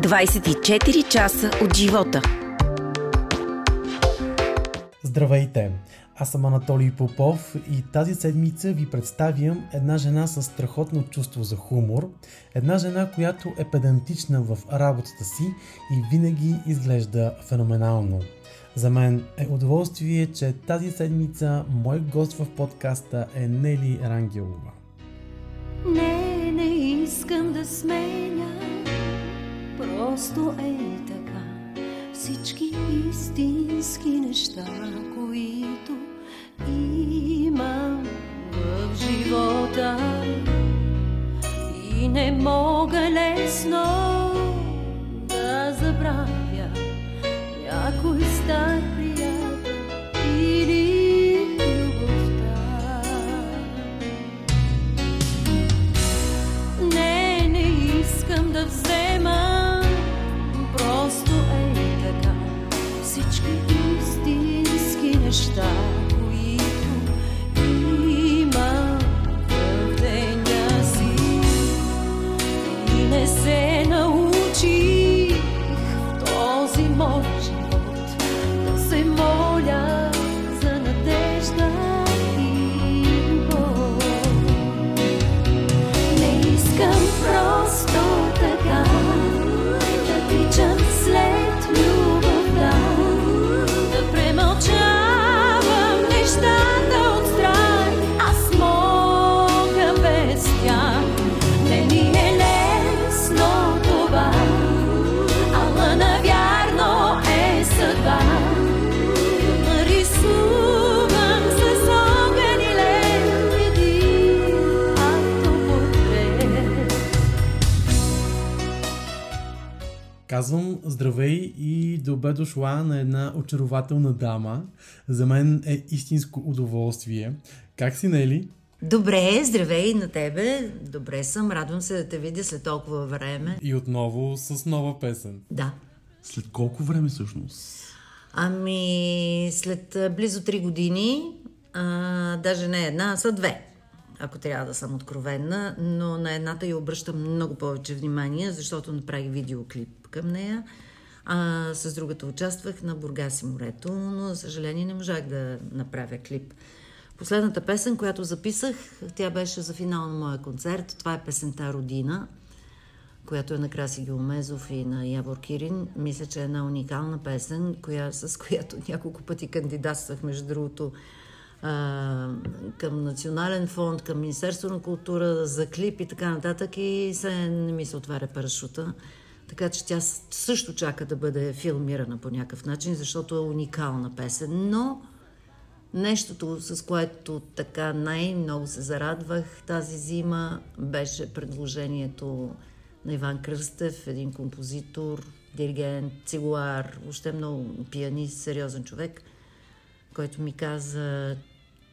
24 часа от живота. Здравейте! Аз съм Анатолий Попов и тази седмица ви представям една жена с страхотно чувство за хумор, една жена, която е педантична в работата си и винаги изглежда феноменално. За мен е удоволствие, че тази седмица мой гост в подкаста е Нели Рангелова. Не, не искам да сменя, просто е така. Всички истински неща, които имам в живота и не мога лесно да забравя някой стар истински Казвам здравей и добре дошла на една очарователна дама. За мен е истинско удоволствие. Как си, Нели? Добре, здравей на тебе. Добре съм, радвам се да те видя след толкова време. И отново с нова песен. Да. След колко време всъщност? Ами, след близо 3 години, а, даже не една, а са две, ако трябва да съм откровенна, но на едната я обръщам много повече внимание, защото направих видеоклип към нея. А с другата участвах на Бургас и морето, но за съжаление не можах да направя клип. Последната песен, която записах, тя беше за финал на моя концерт. Това е песента Родина, която е на Краси Геомезов и на Явор Кирин. Мисля, че е една уникална песен, коя, с която няколко пъти кандидатствах, между другото, а, към Национален фонд, към Министерство на култура, за клип и така нататък и се не ми се отваря парашута. Така че тя също чака да бъде филмирана по някакъв начин, защото е уникална песен. Но Нещото, с което така най-много се зарадвах тази зима, беше предложението на Иван Кръстев, един композитор, диригент, цигуар, въобще много пианист, сериозен човек, който ми каза,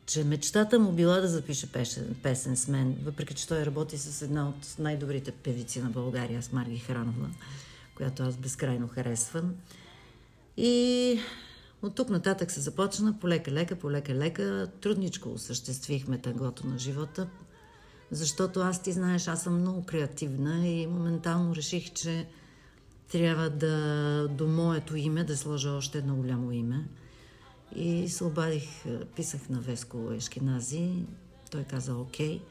че мечтата му била да запише песен, песен с мен, въпреки че той работи с една от най-добрите певици на България, с Марги Хранова, която аз безкрайно харесвам. И от тук нататък се започна полека-лека, полека-лека. Трудничко осъществихме тънгото на живота, защото аз ти знаеш, аз съм много креативна и моментално реших, че трябва да до моето име да сложа още едно голямо име. И се обадих, писах на Веско Ешкинази, той каза окей.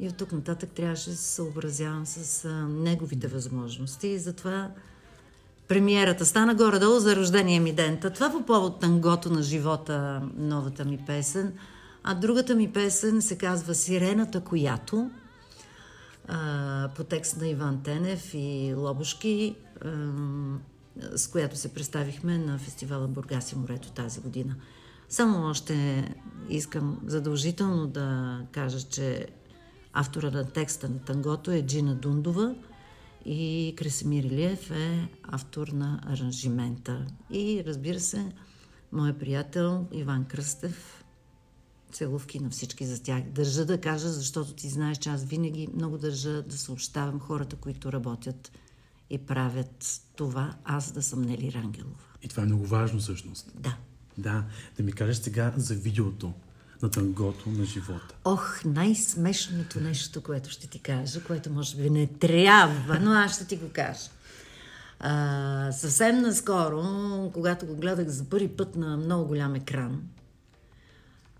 И от тук нататък трябваше да се съобразявам с а, неговите възможности и затова Премиерата стана горе-долу за рождения ми ден. Та това по повод тангото на живота, новата ми песен. А другата ми песен се казва Сирената, която а, по текст на Иван Тенев и Лобушки, а, с която се представихме на фестивала Бургас и морето тази година. Само още искам задължително да кажа, че автора на текста на тангото е Джина Дундова и Красимир Илиев е автор на аранжимента. И разбира се, моят приятел Иван Кръстев, целувки на всички за тях. Държа да кажа, защото ти знаеш, че аз винаги много държа да съобщавам хората, които работят и правят това, аз да съм Нели Рангелова. И това е много важно всъщност. Да. Да, да ми кажеш сега за видеото на тангото на живота. Ох, най-смешното нещо, което ще ти кажа, което може би не трябва, но аз ще ти го кажа. А, съвсем наскоро, когато го гледах за първи път на много голям екран,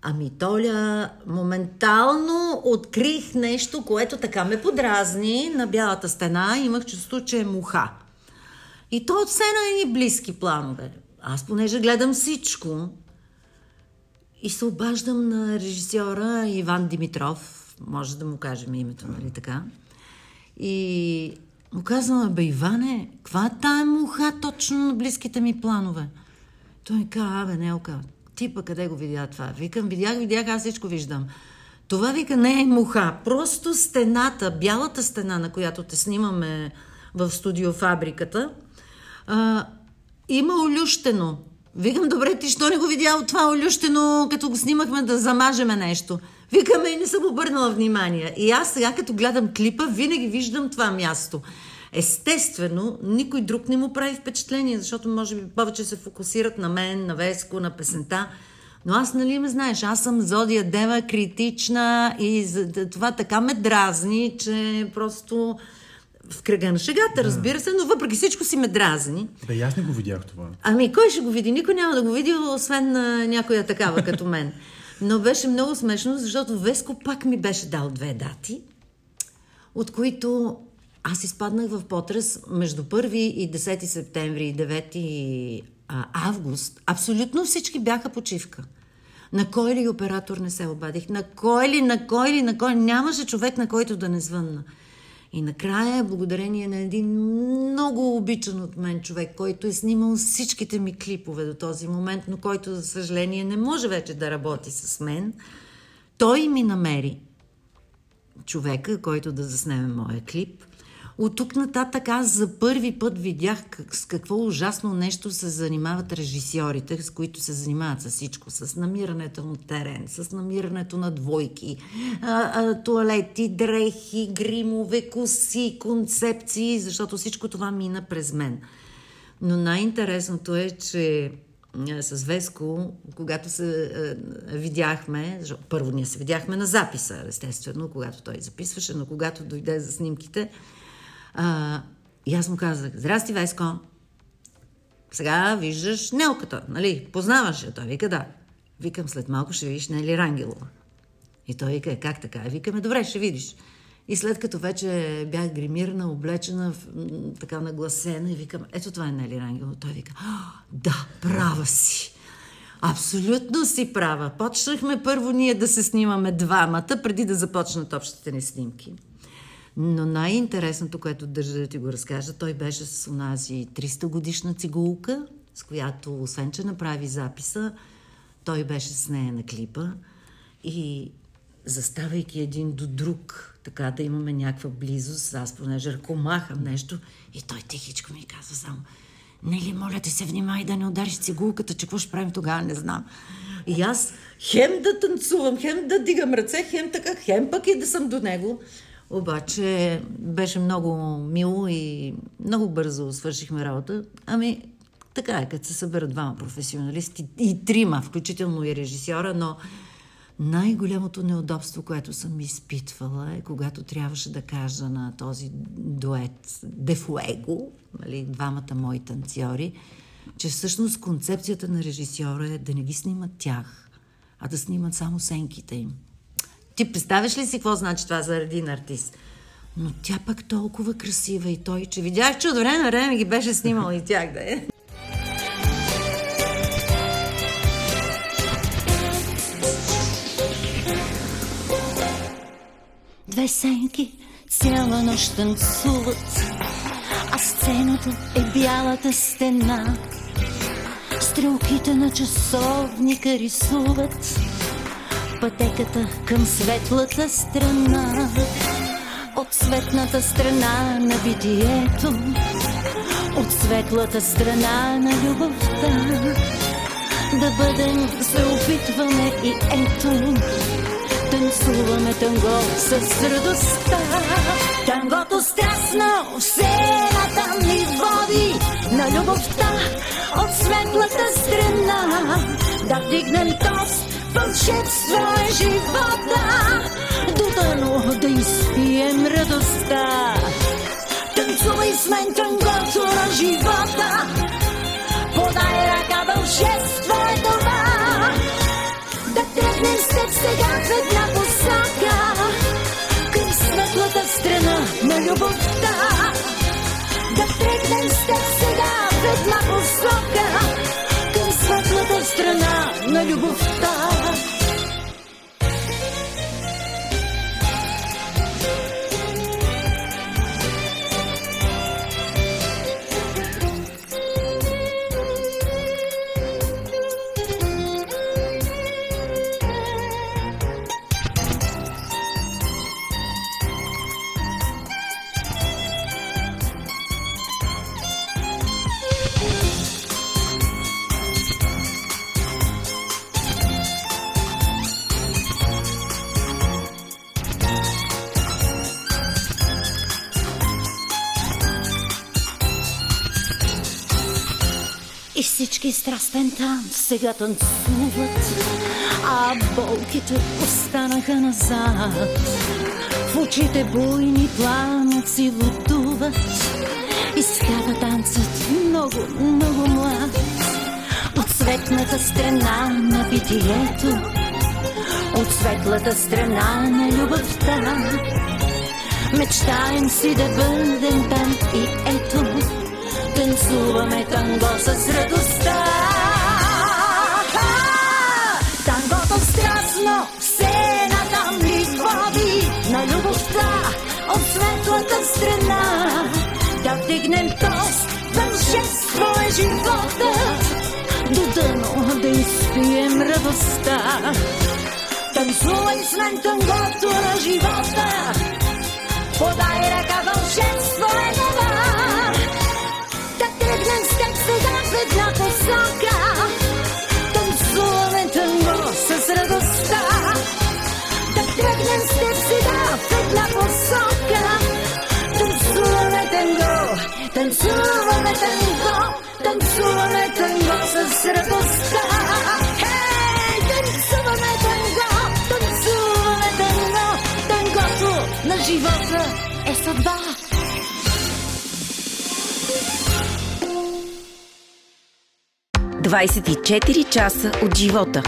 ами Толя, моментално открих нещо, което така ме подразни на бялата стена. Имах чувство, че е муха. И то от все на едни близки планове. Аз понеже гледам всичко и се обаждам на режисьора Иван Димитров, може да му кажем името, нали така? И му казвам, бе Иване, каква е тая муха точно на близките ми планове? Той ми казва, абе, Нелка, ти къде го видя това? Викам, видях, видях, аз всичко виждам. Това, вика, не е муха. Просто стената, бялата стена, на която те снимаме в студиофабриката, а, има олющено. Викам, добре, ти що не го видя от това олющено, като го снимахме да замажеме нещо? Викаме и не съм обърнала внимание. И аз сега, като гледам клипа, винаги виждам това място. Естествено, никой друг не му прави впечатление, защото може би повече се фокусират на мен, на Веско, на песента. Но аз, нали ме знаеш, аз съм Зодия Дева, критична и това така ме дразни, че просто в кръга на шегата, разбира се, но въпреки всичко си ме дразни. Да, аз не го видях това. Ами, кой ще го види? Никой няма да го види, освен на някоя такава като мен. Но беше много смешно, защото Веско пак ми беше дал две дати, от които аз изпаднах в потрес между 1 и 10 септември и 9 август. Абсолютно всички бяха почивка. На кой ли оператор не се обадих? На кой ли, на кой ли, на кой? Нямаше човек, на който да не звънна. И накрая, благодарение на един много обичан от мен човек, който е снимал всичките ми клипове до този момент, но който, за съжаление, не може вече да работи с мен, той ми намери човека, който да заснеме моя клип. От тук нататък аз за първи път видях как, с какво ужасно нещо се занимават режисьорите, с които се занимават с всичко. С намирането на терен, с намирането на двойки, а, а, туалети, дрехи, гримове, коси, концепции, защото всичко това мина през мен. Но най-интересното е, че с Веско, когато се е, видяхме, първо ние се видяхме на записа, естествено, когато той записваше, но когато дойде за снимките, а, и аз му казах, здрасти, Веско. Сега виждаш Нелката, нали? Познаваш я. Той вика, да. Викам, след малко ще видиш Нели Рангелова. И той вика, как така? Викаме, добре, ще видиш. И след като вече бях гримирана, облечена, така нагласена и викам, ето това е Нели Рангелова. Той вика, да, права си. Абсолютно си права. Почнахме първо ние да се снимаме двамата, преди да започнат общите ни снимки. Но най-интересното, което държа да ти го разкажа, той беше с онази 300 годишна цигулка, с която, освен че направи записа, той беше с нея на клипа и заставайки един до друг, така да имаме някаква близост, аз понеже ръкомахам нещо и той тихичко ми казва само Нели, моля ти се, внимай да не удариш цигулката, че какво ще правим тогава, не знам. И аз хем да танцувам, хем да дигам ръце, хем така, хем пък и да съм до него. Обаче беше много мило и много бързо свършихме работа. Ами, така е, като се съберат двама професионалисти и трима, включително и режисьора, но най-голямото неудобство, което съм изпитвала е, когато трябваше да кажа на този дует Дефуего, нали, двамата мои танцори, че всъщност концепцията на режисьора е да не ги снимат тях, а да снимат само сенките им. Ти представяш ли си какво значи това за един артист? Но тя пък толкова красива и той, че видях, че от време на време ги беше снимал и тях да е. Две сенки цяла нощ танцуват, а сцената е бялата стена. Стрелките на часовника рисуват пътеката към светлата страна. От светната страна на битието, от светлата страна на любовта. Да бъдем, се опитваме и ето, танцуваме танго с радостта. Тангото страстно все натам ни води на любовта от светлата страна. Да вдигнем тост вълшебство е живота, до дъно да изпием радостта. Танцувай с мен тангото на живота. Подай ръка, вълшество е това. Да тръгнем с теб сега в една посока. Към светлата страна на любовта. Да тръгнем с сега в една посока страна на любовта страстен танц сега танцуват, а болките останаха назад. В очите буйни пламъци лутуват и става танцът много, много млад. От светната страна на битието, от светлата страна на любовта. Мечтаем си да бъдем там и ето танцуваме танго с радостта. Тангото страстно все натам ни води на любовта от светлата страна. Да вдигнем тост, вълшество е живота, до дъно да изпием радостта. Танцувай с мен тангото на живота, подай ръка, вълшество е това. Посока. Танцуваме танго с радостта. Да тръгнем с теб сега в една посока. Танцуваме танго, танцуваме танго, танцуваме танго с радостта. Хей, танцуваме танго, танцуваме танго, тангото на живота е съдба. – 24 часа от живота.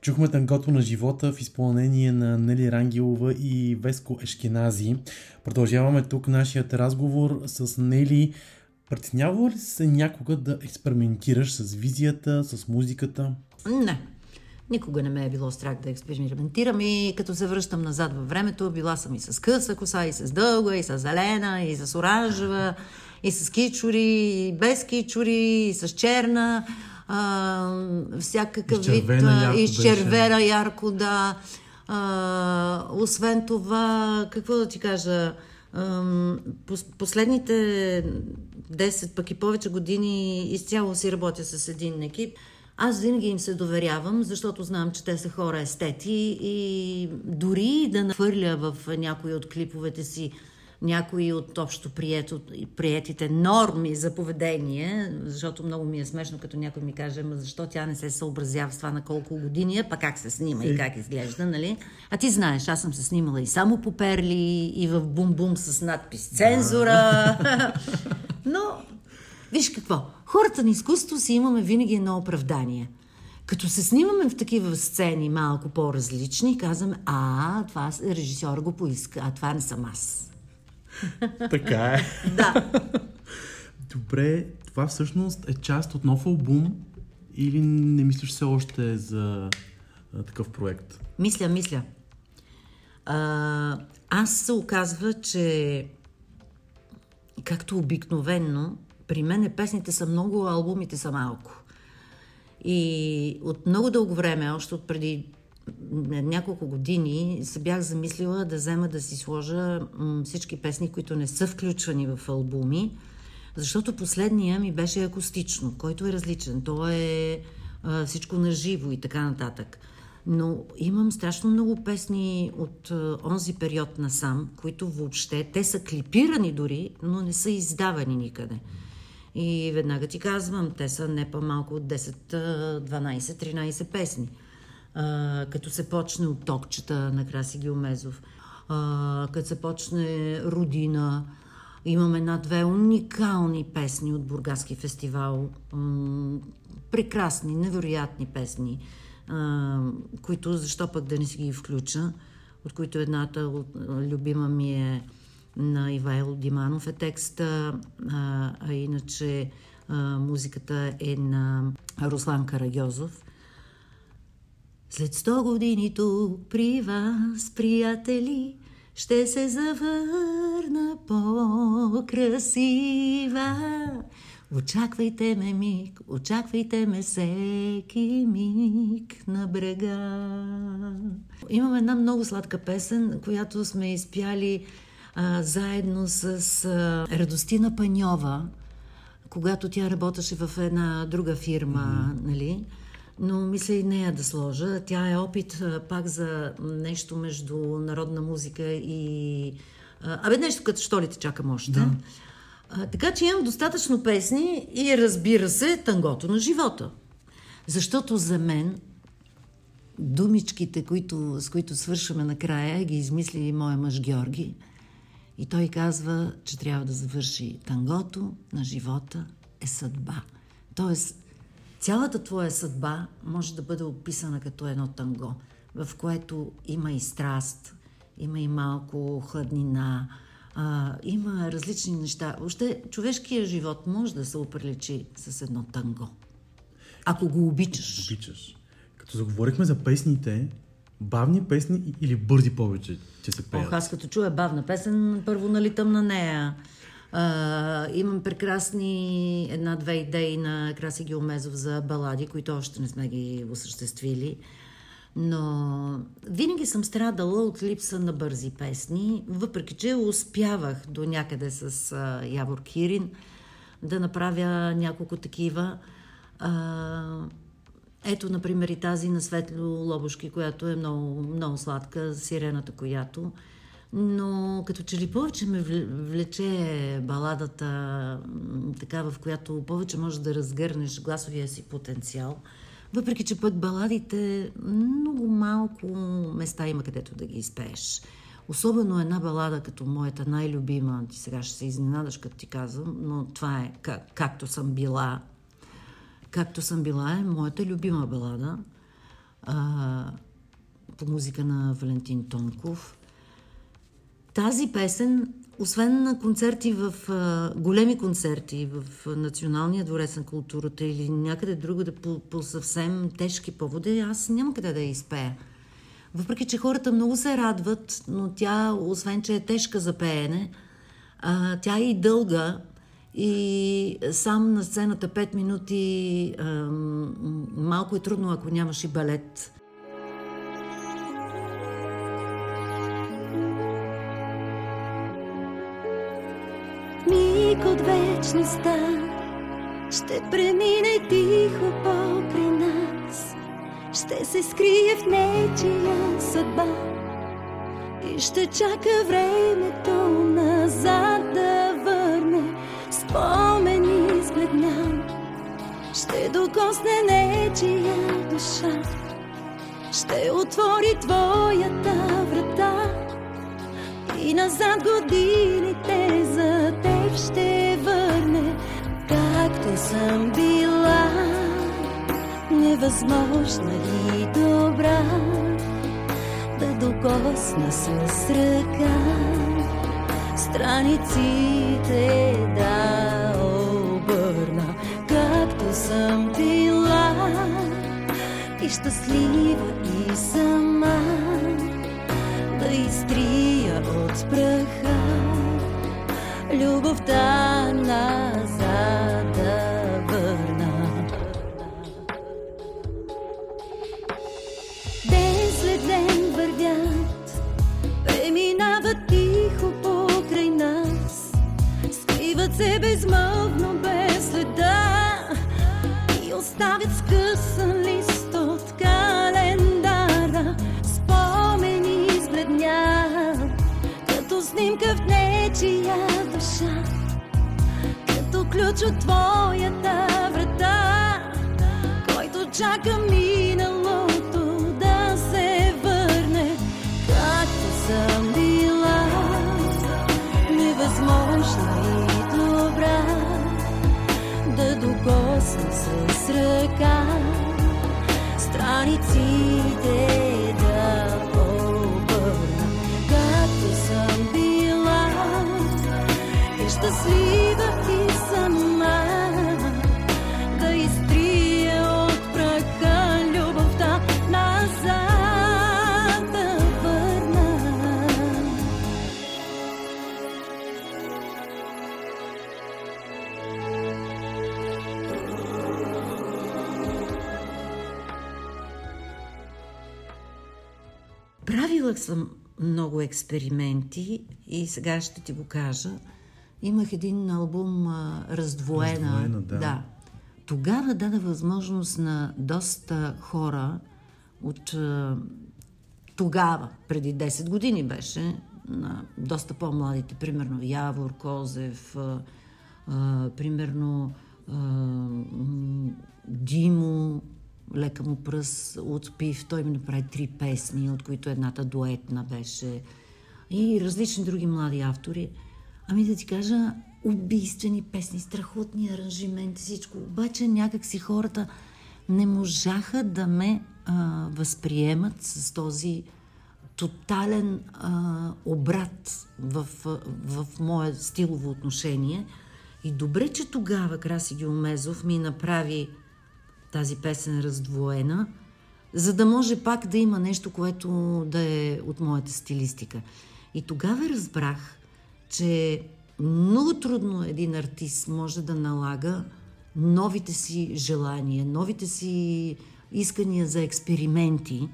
Чухме тангото на живота в изпълнение на Нели Рангелова и Веско Ешкенази. Продължаваме тук нашият разговор с Нели. Притеснява ли се някога да експериментираш с визията, с музиката? Не. Никога не ме е било страх да експериментирам и като се връщам назад във времето, била съм и с къса коса, и с дълга, и с зелена, и с оранжева, и с кичури, и без кичури, и с черна, а, всякакъв вид, Изчервена а, ярко изчервена ярко, да. А, освен това, какво да ти кажа, пос- последните 10 пък и повече години изцяло си работя с един екип. Аз винаги им се доверявам, защото знам, че те са хора естети и дори да нахвърля в някои от клиповете си някои от общо прието, приетите норми за поведение, защото много ми е смешно, като някой ми каже, Ма защо тя не се съобразява с това на колко години е, па как се снима и как изглежда, нали? А ти знаеш, аз съм се снимала и само по перли, и в бум-бум с надпис цензура. Но, виж какво, хората на изкуство си имаме винаги едно оправдание. Като се снимаме в такива сцени малко по-различни, казваме, а, това режисьор го поиска, а това не съм аз. Така е. Да. Добре, това всъщност е част от нов албум или не мислиш все още за а, такъв проект? Мисля, мисля. А, аз се оказва, че както обикновенно, при мен песните са много, а албумите са малко. И от много дълго време, още от преди няколко години, се бях замислила да взема да си сложа всички песни, които не са включвани в албуми, защото последния ми беше акустично, който е различен. То е всичко на живо и така нататък. Но имам страшно много песни от а, онзи период насам, които въобще, те са клипирани дори, но не са издавани никъде. И веднага ти казвам, те са не по-малко от 10, а, 12, 13 песни. А, като се почне от токчета на Краси Геомезов. а, като се почне Родина. Имаме една-две уникални песни от Бургаски фестивал. М- прекрасни, невероятни песни, а, които защо пък да не си ги включа, от които едната от, любима ми е на Ивайло Диманов е текста, а, а иначе а, музиката е на Руслан Карагьозов. След сто години тук при вас, приятели, ще се завърна по-красива. Очаквайте ме миг, очаквайте ме всеки миг на брега. Имам една много сладка песен, която сме изпяли а, заедно с а, Радостина Паньова, когато тя работеше в една друга фирма, mm-hmm. нали? Но мисля и нея да сложа. Тя е опит пак за нещо между народна музика и... Абе, нещо като що ли те чакам още. Да. А, така че имам достатъчно песни и разбира се, тангото на живота. Защото за мен думичките, които, с които свършваме накрая, ги измисли и моя мъж Георги. И той казва, че трябва да завърши тангото на живота е съдба. Тоест, цялата твоя съдба може да бъде описана като едно танго, в което има и страст, има и малко хладнина, а, има различни неща. Въобще, човешкият живот може да се оприличи с едно танго. Ако го обичаш. Обичаш. Като заговорихме за песните, бавни песни или бързи повече, че се пеят? Ох, аз като чуя бавна песен, първо налитам на нея. А, имам прекрасни една-две идеи на Краси Геомезов за балади, които още не сме ги осъществили. Но винаги съм страдала от липса на бързи песни, въпреки че успявах до някъде с а, Явор Кирин да направя няколко такива. А, ето, например, и тази на Светло Лобушки, която е много, много сладка, сирената, която. Но като че ли повече ме влече баладата, така в която повече можеш да разгърнеш гласовия си потенциал. Въпреки, че пък баладите много малко места има където да ги изпееш. Особено една балада като моята най-любима, ти сега ще се изненадаш като ти казвам, но това е как, както съм била. Както съм била е моята любима балада а, по музика на Валентин Тонков. Тази песен освен на концерти в големи концерти в Националния дворец на културата или някъде друго да по, по съвсем тежки поводи, аз няма къде да я изпея. Въпреки, че хората много се радват, но тя, освен, че е тежка за пеене, а, тя е и дълга и сам на сцената 5 минути а, малко е трудно, ако нямаш и балет миг от вечността ще премине тихо покрай нас. Ще се скрие в нечия съдба и ще чака времето назад да върне спомени с гледня. Ще докосне нечия душа, ще отвори твоята врата и назад годините за теб ще върне, както съм била, невъзможна и добра, да докосна с ръка. Страниците да обърна, както съм била. И щастлива и сама да изтрия от праха любовта назад ключ от твоята врата, който чака миналото Правила съм много експерименти и сега ще ти го кажа. Имах един албум а, Раздвоена. Раздвоена, да. Тогава даде възможност на доста хора от а, тогава, преди 10 години беше, на доста по-младите, примерно Явор, Козев, а, а, примерно а, Димо, лека му пръс отпив. Той ми направи три песни, от които едната дуетна беше. И различни други млади автори. Ами да ти кажа, убийствени песни, страхотни аранжименти, всичко. Обаче някак си хората не можаха да ме а, възприемат с този тотален а, обрат в, в, в мое стилово отношение. И добре, че тогава Краси Геомезов ми направи тази песен раздвоена, за да може пак да има нещо, което да е от моята стилистика. И тогава разбрах, че много трудно един артист може да налага новите си желания, новите си искания за експерименти,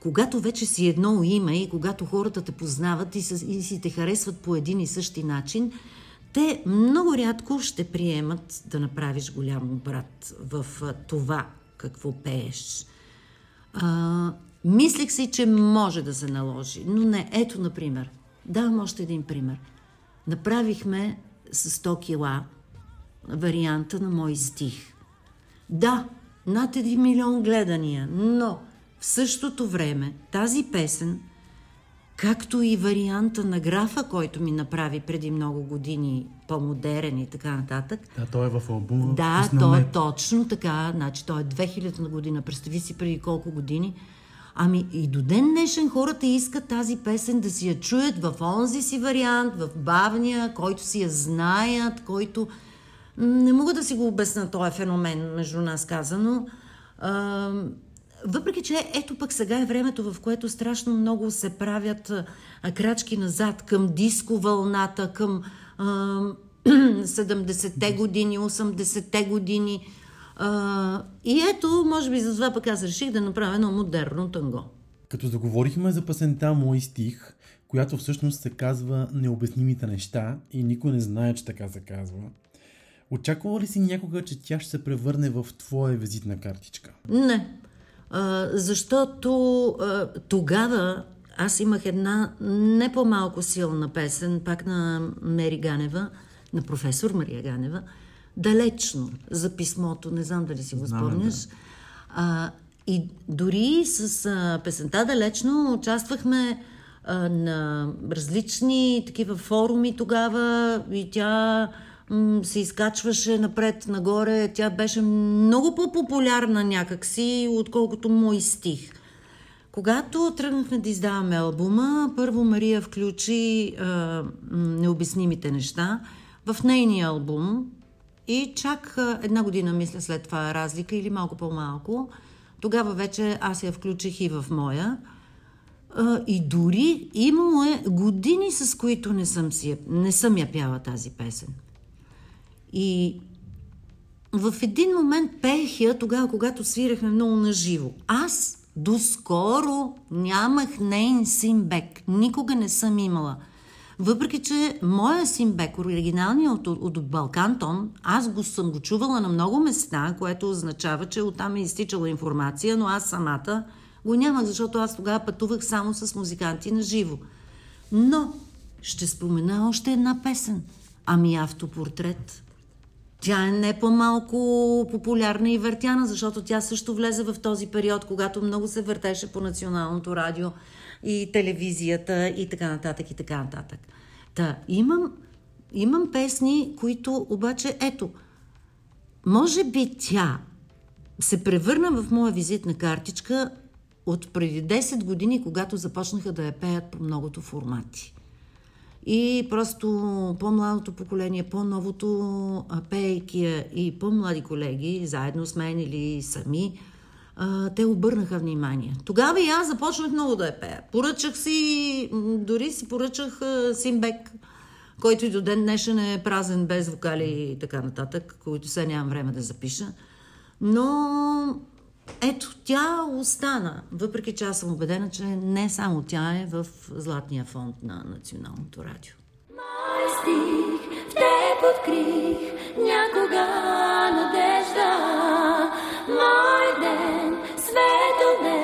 когато вече си едно име и когато хората те познават и, с, и си те харесват по един и същи начин, те много рядко ще приемат да направиш голям брат в това какво пееш. А, мислех си, че може да се наложи, но не. Ето, например, давам още един пример. Направихме с 100 кила варианта на мой стих. Да, над 1 милион гледания, но в същото време тази песен, както и варианта на графа, който ми направи преди много години, по-модерен и така нататък, Да, той е в албума. да, то е точно така. Значи, то е 2000 година. Представи си преди колко години. Ами и до ден днешен хората искат тази песен да си я чуят в онзи си вариант, в бавния, който си я знаят, който... Не мога да си го обясна този феномен, между нас казано. Въпреки, че ето пък сега е времето, в което страшно много се правят а, крачки назад към диско вълната, към а, 70-те години, 80-те години. А, и ето, може би за това пък аз реших да направя едно модерно танго. Като заговорихме за песента Мой стих, която всъщност се казва Необяснимите неща и никой не знае, че така се казва. Очаквала ли си някога, че тя ще се превърне в твоя визитна картичка? Не. А, защото а, тогава аз имах една не по-малко силна песен, пак на Мери Ганева, на професор Мария Ганева, далечно за писмото, не знам дали си го спомняш. А, и дори с а, песента далечно участвахме а, на различни такива форуми тогава и тя се изкачваше напред-нагоре. Тя беше много по-популярна някакси, отколкото мой стих. Когато тръгнахме да издаваме албума, първо Мария включи а, необяснимите неща в нейния албум и чак една година, мисля, след това разлика или малко по-малко, тогава вече аз я включих и в моя. А, и дори имало е години, с които не съм, си, не съм я пяла тази песен. И в един момент пеех я тогава, когато свирахме много наживо. Аз доскоро нямах нейн симбек. Никога не съм имала. Въпреки, че моя симбек, оригиналният от, от, от Балкантон, аз го съм го чувала на много места, което означава, че оттам е изтичала информация, но аз самата го нямах, защото аз тогава пътувах само с музиканти на живо. Но ще спомена още една песен. Ами автопортрет. Тя е не по-малко популярна и въртяна, защото тя също влезе в този период, когато много се въртеше по националното радио и телевизията и така нататък и така нататък. Та, имам, имам песни, които обаче, ето, може би тя се превърна в моя визитна картичка от преди 10 години, когато започнаха да я пеят по многото формати. И просто по-младото поколение, по-новото, пейки и по-млади колеги, заедно с мен или сами, те обърнаха внимание. Тогава и аз започнах много да я пея. Поръчах си, дори си поръчах Симбек, който и до ден днешен е празен, без вокали и така нататък, които сега нямам време да запиша. Но ето, тя остана, въпреки че аз съм убедена, че не само тя е в Златния фонд на Националното радио. Мой стих в теб открих някога надежда. Мой ден, светъл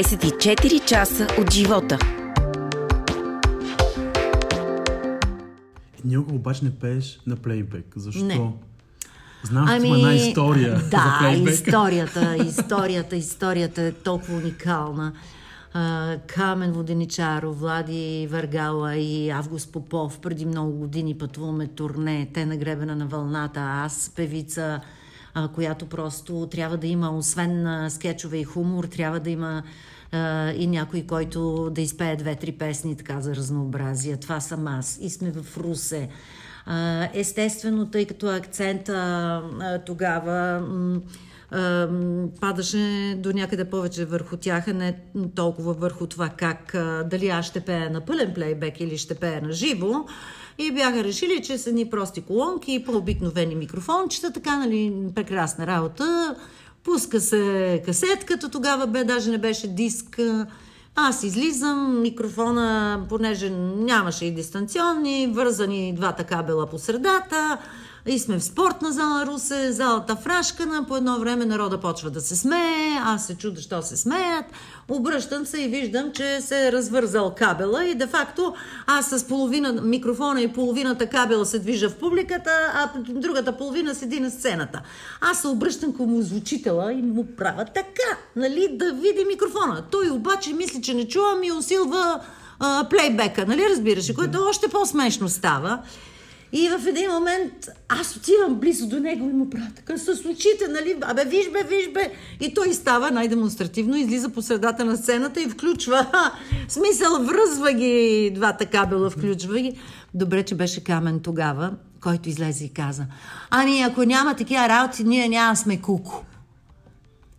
24 часа от живота. Никога обаче не пееш на плейбек. Защо? Не. Знам, че има една история за Да, плейбек. историята, историята, историята е толкова уникална. Камен Воденичаров, Влади Варгала и Август Попов преди много години пътуваме турне, те на гребена на вълната, аз певица, а, която просто трябва да има, освен а, скетчове и хумор, трябва да има а, и някой, който да изпее две-три песни така за разнообразие. Това съм аз. И сме в Русе. А, естествено, тъй като акцента а, тогава м, падаше до някъде повече върху тях, а не толкова върху това как, дали аз ще пея на пълен плейбек или ще пея на живо. И бяха решили, че са ни прости колонки и по-обикновени микрофончета, така, нали, прекрасна работа. Пуска се касетката, тогава бе, даже не беше диск. Аз излизам, микрофона, понеже нямаше и дистанционни, вързани двата кабела по средата, и сме в спортна зала Русе, залата фрашкана, по едно време народа почва да се смее, аз се чудя, що се смеят, обръщам се и виждам, че се е развързал кабела и де-факто аз с половина микрофона и половината кабела се движа в публиката, а другата половина седи на сцената. Аз се обръщам към озвучителя и му правя така, нали, да види микрофона. Той обаче мисли, че не чувам и усилва а, плейбека, нали разбираш, което още по-смешно става. И в един момент аз отивам близо до него и му правя така с очите, нали? Абе, виж бе, виж бе. И той става най-демонстративно, излиза по средата на сцената и включва. Смисъл, връзва ги двата кабела, включва ги. Добре, че беше камен тогава, който излезе и каза. Ами, ако няма такива работи, ние няма сме куко.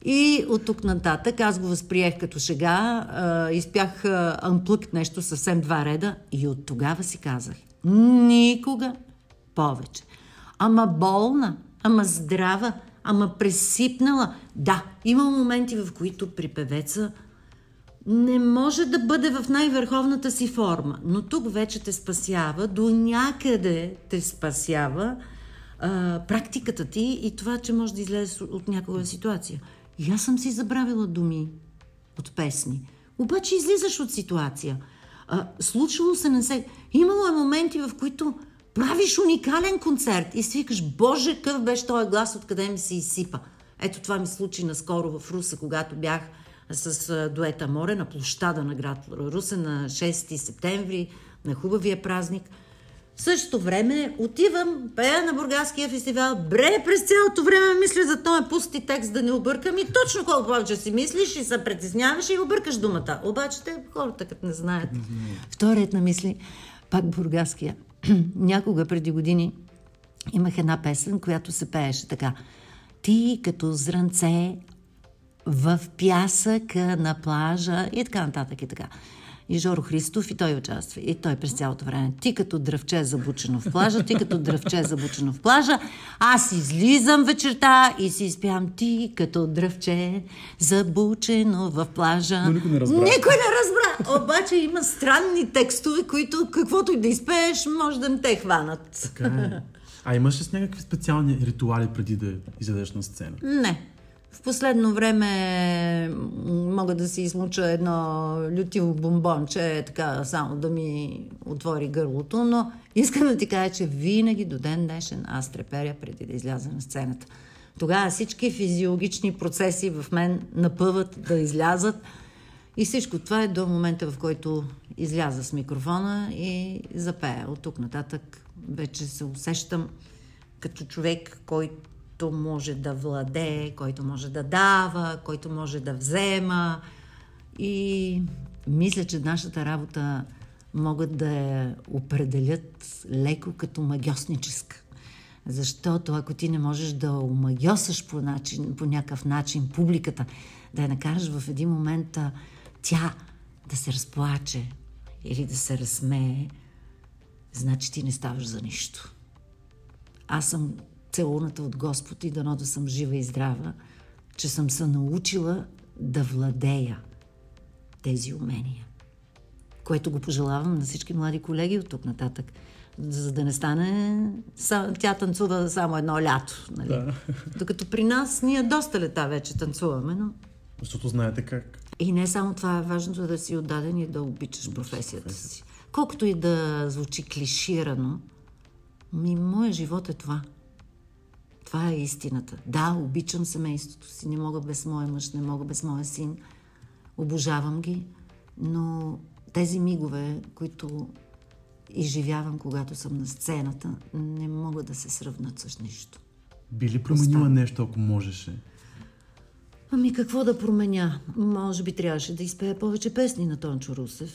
И от тук нататък аз го възприех като шега, а, изпях амплък нещо съвсем два реда и от тогава си казах. Никога повече. Ама болна, ама здрава, ама пресипнала. Да, има моменти, в които при певеца не може да бъде в най-върховната си форма, но тук вече те спасява, до някъде те спасява а, практиката ти и това, че може да излезе от някаква ситуация. И аз съм си забравила думи от песни. Обаче излизаш от ситуация. А, случвало се не се... Имало е моменти, в които правиш уникален концерт и си викаш, боже, какъв беше този глас, откъде ми се изсипа. Ето това ми случи наскоро в Руса, когато бях с дуета Море на площада на град Русе на 6 септември, на хубавия празник – в същото време отивам, пея на Бургаския фестивал, бре, през цялото време мисля за този пусти текст да не объркам и точно колко повече си мислиш и се притесняваш и объркаш думата. Обаче те хората като не знаят. Вторият на мисли, пак Бургаския. Някога преди години имах една песен, която се пееше така. Ти като зранце в пясъка на плажа и така нататък и така и Жоро Христов и той участва. И той през цялото време. Ти като дръвче забучено в плажа, ти като дръвче забучено в плажа. Аз излизам вечерта и си изпявам ти като дръвче забучено в плажа. Но никой не разбра. Никой не разбра. Обаче има странни текстове, които каквото и да изпееш, може да не те хванат. Така е. А имаш ли с някакви специални ритуали преди да излезеш на сцена? Не. В последно време мога да си измуча едно лютиво бомбонче, така само да ми отвори гърлото, но искам да ти кажа, че винаги до ден днешен аз треперя преди да изляза на сцената. Тогава всички физиологични процеси в мен напъват да излязат и всичко това е до момента, в който изляза с микрофона и запея. От тук нататък вече се усещам като човек, който който може да владее, който може да дава, който може да взема. И мисля, че нашата работа могат да я определят леко като магиосническа. Защото ако ти не можеш да омагиосаш по, начин, по някакъв начин публиката, да я накараш в един момент тя да се разплаче или да се разсмее, значи ти не ставаш за нищо. Аз съм целуната от Господ и дано да съм жива и здрава, че съм се научила да владея тези умения. Което го пожелавам на всички млади колеги от тук нататък. За да не стане... Тя танцува само едно лято. Нали? Да. Докато при нас ние доста лета вече танцуваме, но... Защото знаете как. И не само това е важното да си отдаден и да обичаш професията си. Колкото и да звучи клиширано, ми, моят живот е това – това е истината. Да, обичам семейството си, не мога без моя мъж, не мога без моя син. Обожавам ги, но тези мигове, които изживявам, когато съм на сцената, не могат да се сравнат с нищо. Би ли променила Остава. нещо, ако можеше? Ами какво да променя? Може би трябваше да изпея повече песни на Тончо Русев,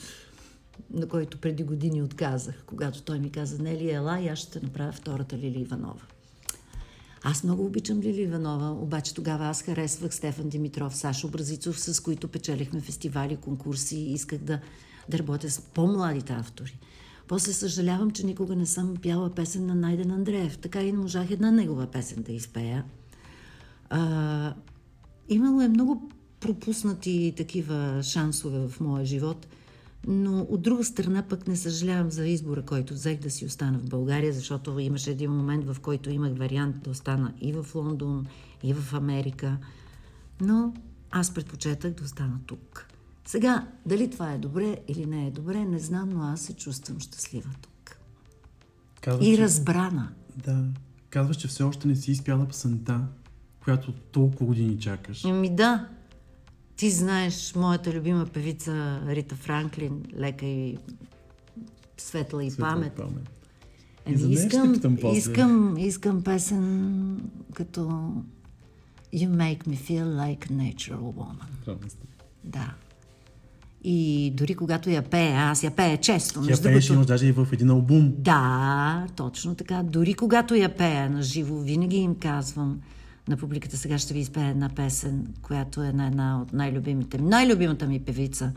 на който преди години отказах, когато той ми каза, Нели, ела и аз ще направя втората Лили Иванова. Аз много обичам Лили Иванова, обаче тогава аз харесвах Стефан Димитров, Сашо Бразицов, с които печелихме фестивали, конкурси и исках да, да работя с по-младите автори. После съжалявам, че никога не съм пяла песен на Найден Андреев. Така и не можах една негова песен да изпея. А, имало е много пропуснати такива шансове в моя живот. Но от друга страна пък не съжалявам за избора, който взех да си остана в България, защото имаше един момент, в който имах вариант да остана и в Лондон, и в Америка. Но аз предпочетах да остана тук. Сега, дали това е добре или не е добре, не знам, но аз се чувствам щастлива тук. Казваш, И разбрана. Да. Казваш, че все още не си изпяла песента, която толкова години чакаш. Ами да, ти знаеш моята любима певица Рита Франклин, лека и светла и Светла памет. памет. Еми, И искам, искам, искам песен като You make me feel like a natural woman. Да. И дори когато я пея, аз я пея често. Тя пееше другото- даже и в един албум. Да, точно така. Дори когато я пея на живо, винаги им казвам на публиката, сега ще ви изпея една песен, която е на една от най-любимите, най-любимата ми певица.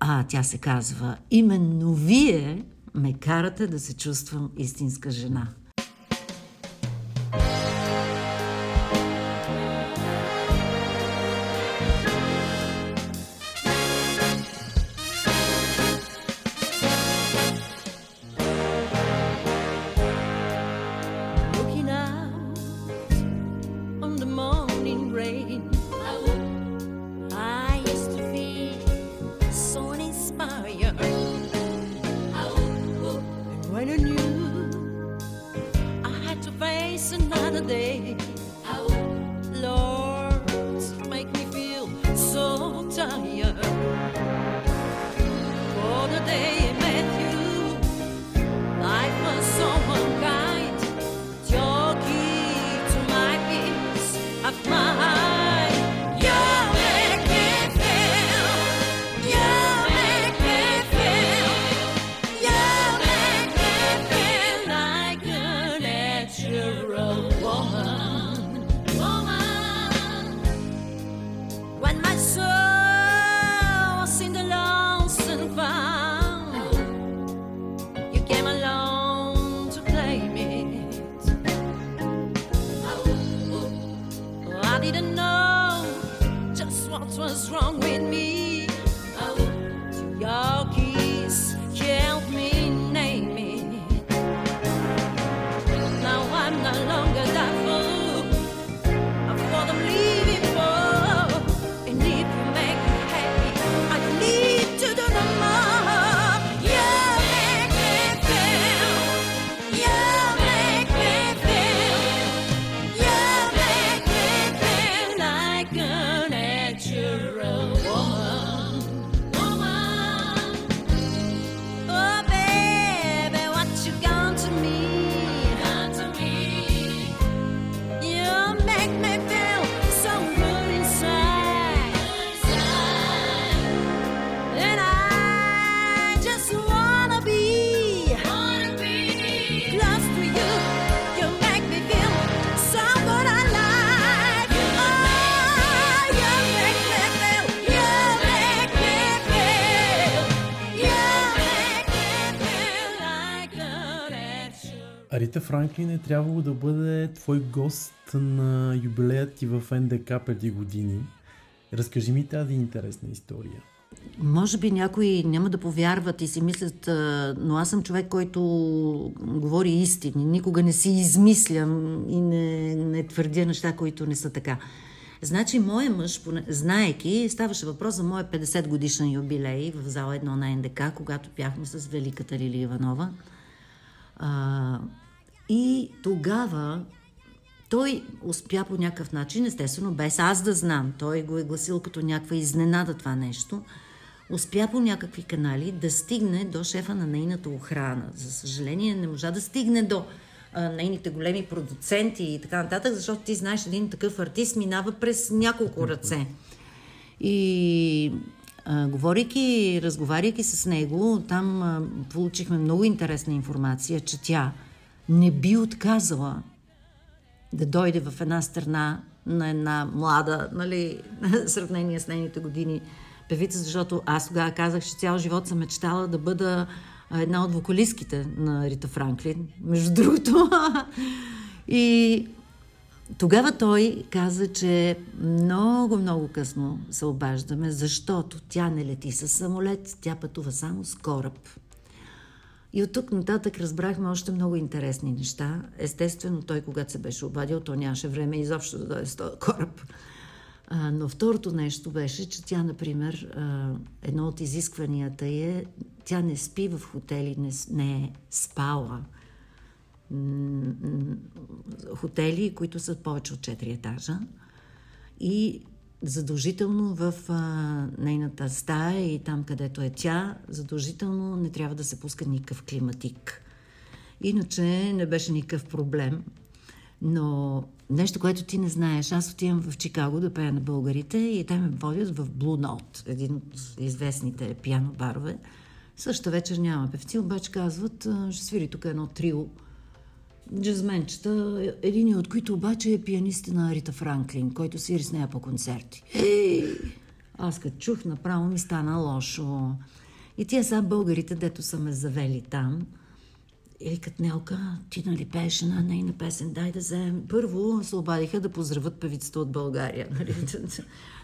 А тя се казва Именно вие ме карате да се чувствам истинска жена. Франклин е трябвало да бъде твой гост на юбилеят ти в НДК преди години. Разкажи ми тази интересна история. Може би някои няма да повярват и си мислят, но аз съм човек, който говори истини. Никога не си измислям и не, не твърдя неща, които не са така. Значи, моя мъж, знаеки, ставаше въпрос за моя 50 годишен юбилей в зала 1 на НДК, когато бяхме с великата Лили Иванова. И тогава той успя по някакъв начин, естествено, без аз да знам, той го е гласил като някаква изненада това нещо, успя по някакви канали да стигне до шефа на нейната охрана. За съжаление, не можа да стигне до а, нейните големи продуценти и така нататък, защото ти знаеш, един такъв артист минава през няколко ръце. И а, говорейки, разговаряйки с него, там а, получихме много интересна информация, че тя не би отказала да дойде в една страна на една млада, нали, сравнение с нейните години певица, защото аз тогава казах, че цял живот съм мечтала да бъда една от вокалистките на Рита Франклин, между другото. И тогава той каза, че много, много късно се обаждаме, защото тя не лети с самолет, тя пътува само с кораб. И от тук нататък разбрахме още много интересни неща. Естествено, той, когато се беше обадил, то нямаше време изобщо да дойде с този кораб. А, но второто нещо беше, че тя, например, а, едно от изискванията е, тя не спи в хотели, не, не е спала. Хотели, които са повече от 4 етажа. И задължително в а, нейната стая и там, където е тя, задължително не трябва да се пуска никакъв климатик. Иначе не беше никакъв проблем. Но нещо, което ти не знаеш, аз отивам в Чикаго да пея на българите и те ме водят в Blue Note, един от известните пиано барове. Същата вечер няма певци, обаче казват, ще свири тук едно трио джазменчета, един от които обаче е пианиста на Рита Франклин, който свири с нея по концерти. Ей! Аз като чух, направо ми стана лошо. И тия са българите, дето са ме завели там. И викат, Нелка, ти нали пееш на нейна песен, дай да вземем. Първо се обадиха да поздравят певицата от България. Нали?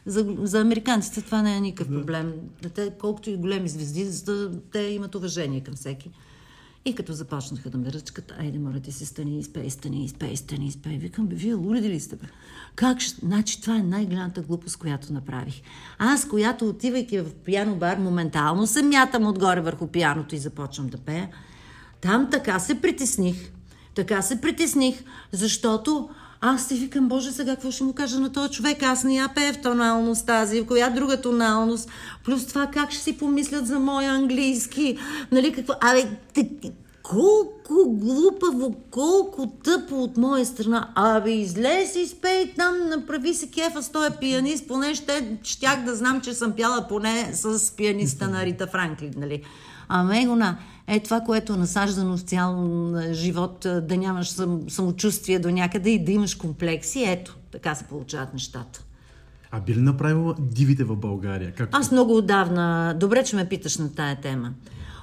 за, за американците това не е никакъв проблем. Те, колкото и големи звезди, те имат уважение към всеки. И като започнаха да ме ръчкат, айде, моля ти се, стани, изпей, стани, изпей, стани, изпей. Викам, бе, вие луди ли сте, бе? Как. Значи, това е най-голямата глупост, която направих. Аз, която отивайки в пиано бар, моментално се мятам отгоре върху пианото и започвам да пея. Там така се притесних. Така се притесних, защото аз си викам, Боже, сега какво ще му кажа на този човек? Аз не я пея в тоналност тази, в коя друга тоналност. Плюс това как ще си помислят за моя английски. Нали, какво? Абе, колко глупаво, колко тъпо от моя страна. Абе, излез спей там, направи се кефа с този пианист, поне ще, щях да знам, че съм пяла поне с пианиста на Рита Франклин, нали. А Мегона е това, което е насаждано в цял живот, да нямаш сам, самочувствие до някъде и да имаш комплекси. Ето, така се получават нещата. А би ли направила дивите в България? Как... Аз много отдавна, добре, че ме питаш на тая тема.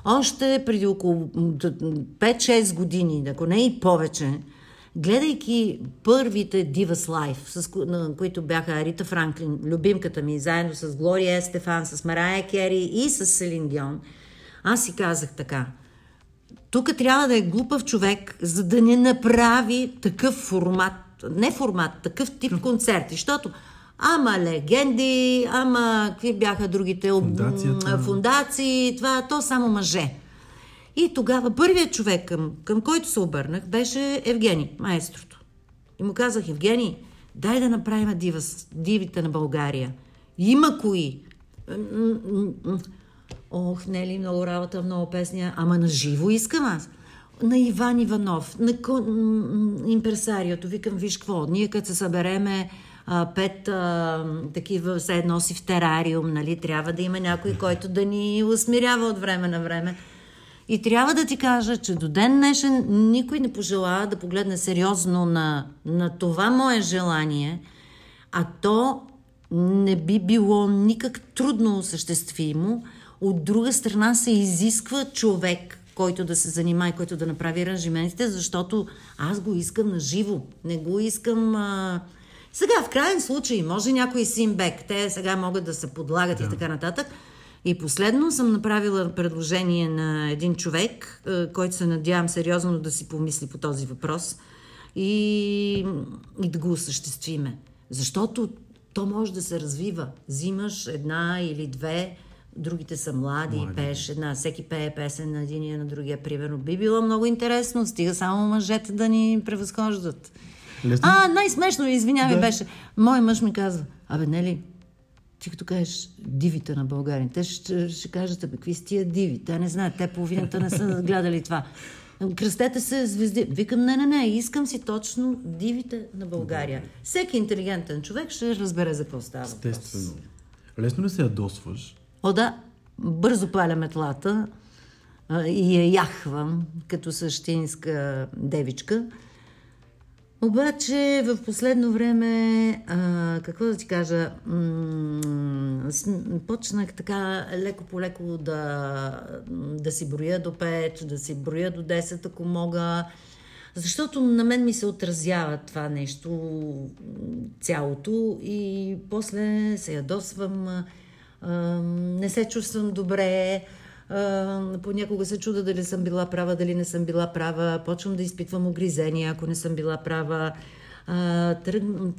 Още преди около 5-6 години, ако не и повече, гледайки първите Divas Life, с, на които бяха Рита Франклин, любимката ми, заедно с Глория Естефан, с Марая Кери и с Селин Дион, аз си казах така. Тук трябва да е глупав човек, за да не направи такъв формат, не формат, такъв тип концерти, защото ама легенди, ама какви бяха другите Фундацията. фундации, това, то само мъже. И тогава първият човек, към, към който се обърнах, беше Евгений, маестрото. И му казах, Евгений, дай да направим дива, дивите на България. Има кои. Ох, не ли много работа, много песни, ама на живо искам аз. На Иван Иванов, на импресариото, викам, виж какво, ние като се събереме а, пет а, такива, все едно си в терариум, нали, трябва да има някой, който да ни усмирява от време на време. И трябва да ти кажа, че до ден днешен никой не пожела да погледне сериозно на, на това мое желание, а то не би било никак трудно осъществимо, от друга страна се изисква човек, който да се занимава, който да направи аранжиментите, защото аз го искам на живо. Не го искам... А... Сега, в крайен случай, може някой симбек, те сега могат да се подлагат да. и така нататък. И последно съм направила предложение на един човек, който се надявам сериозно да си помисли по този въпрос и, и да го осъществиме. Защото то може да се развива. Взимаш една или две другите са млади, млади. пееш една, всеки пее песен на единия на другия, примерно. Би било много интересно, стига само мъжете да ни превъзхождат. Лесно? А, най-смешно, извинявай, да. беше. Мой мъж ми казва, абе, нели, ти като кажеш дивите на България, те ще, ще кажат, абе, какви са тия диви? Те не знаят, те половината не са гледали това. Кръстете се звезди. Викам, не, не, не, искам си точно дивите на България. Всеки интелигентен човек ще разбере за какво става. Естествено. Лесно ли се ядосваш, О, да, бързо паля метлата и я яхвам като същинска девичка. Обаче в последно време, а, какво да ти кажа, м- почнах така леко по леко да, да си броя до 5, да си броя до 10, ако мога. Защото на мен ми се отразява това нещо цялото и после се ядосвам, не се чувствам добре, понякога се чуда дали съм била права, дали не съм била права, почвам да изпитвам огризения, ако не съм била права,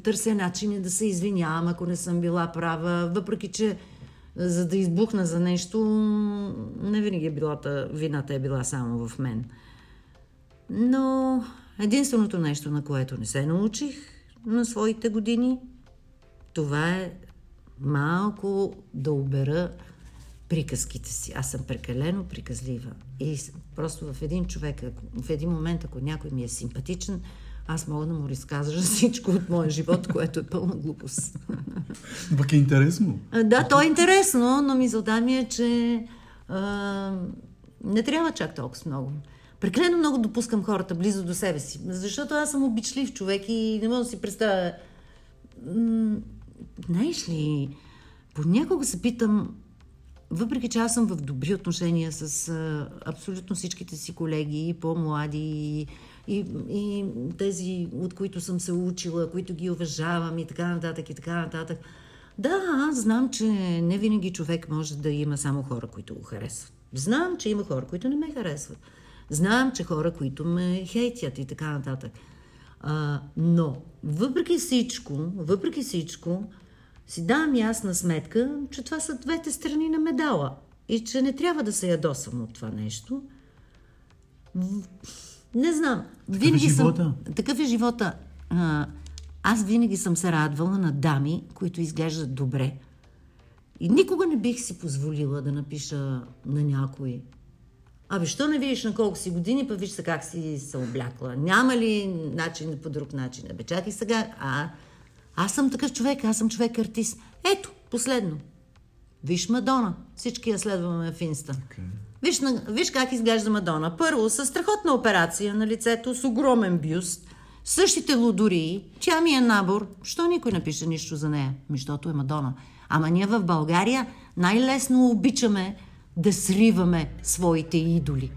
търся начини да се извинявам, ако не съм била права, въпреки че за да избухна за нещо, не винаги е била, вината е била само в мен. Но единственото нещо, на което не се научих на своите години, това е малко да обера приказките си. Аз съм прекалено приказлива. И просто в един човек, в един момент, ако някой ми е симпатичен, аз мога да му разказвам всичко от моя живот, което е пълна глупост. Пък е интересно. Да, то е интересно, но мисълта ми е, че а, не трябва чак толкова много. Прекалено много допускам хората близо до себе си, защото аз съм обичлив човек и не мога да си представя. Знаеш ли, понякога се питам, въпреки че аз съм в добри отношения с а, абсолютно всичките си колеги, по-млади, и, и, и тези, от които съм се учила, които ги уважавам и така нататък, и така нататък. Да, аз знам, че не винаги човек може да има само хора, които го харесват. Знам, че има хора, които не ме харесват. Знам, че хора, които ме хейтят и така нататък. А, но, въпреки всичко, въпреки всичко, си давам ясна сметка, че това са двете страни на медала и че не трябва да се ядосвам от това нещо. Не знам. Такъв винаги е живота. Съм, такъв е живота. А, аз винаги съм се радвала на дами, които изглеждат добре. И никога не бих си позволила да напиша на някой. Абе, що не видиш на колко си години, па виж как си се облякла. Няма ли начин по друг начин? Абе, чакай сега. А, аз съм такъв човек, аз съм човек артист. Ето, последно. Виж Мадона. Всички я следваме в Инста. Okay. Виж, виж как изглежда Мадона. Първо, с страхотна операция на лицето, с огромен бюст, същите лудории, тя ми е набор. Що никой не пише нищо за нея? Ми, защото е Мадона. Ама ние в България най-лесно обичаме да сриваме своите идоли.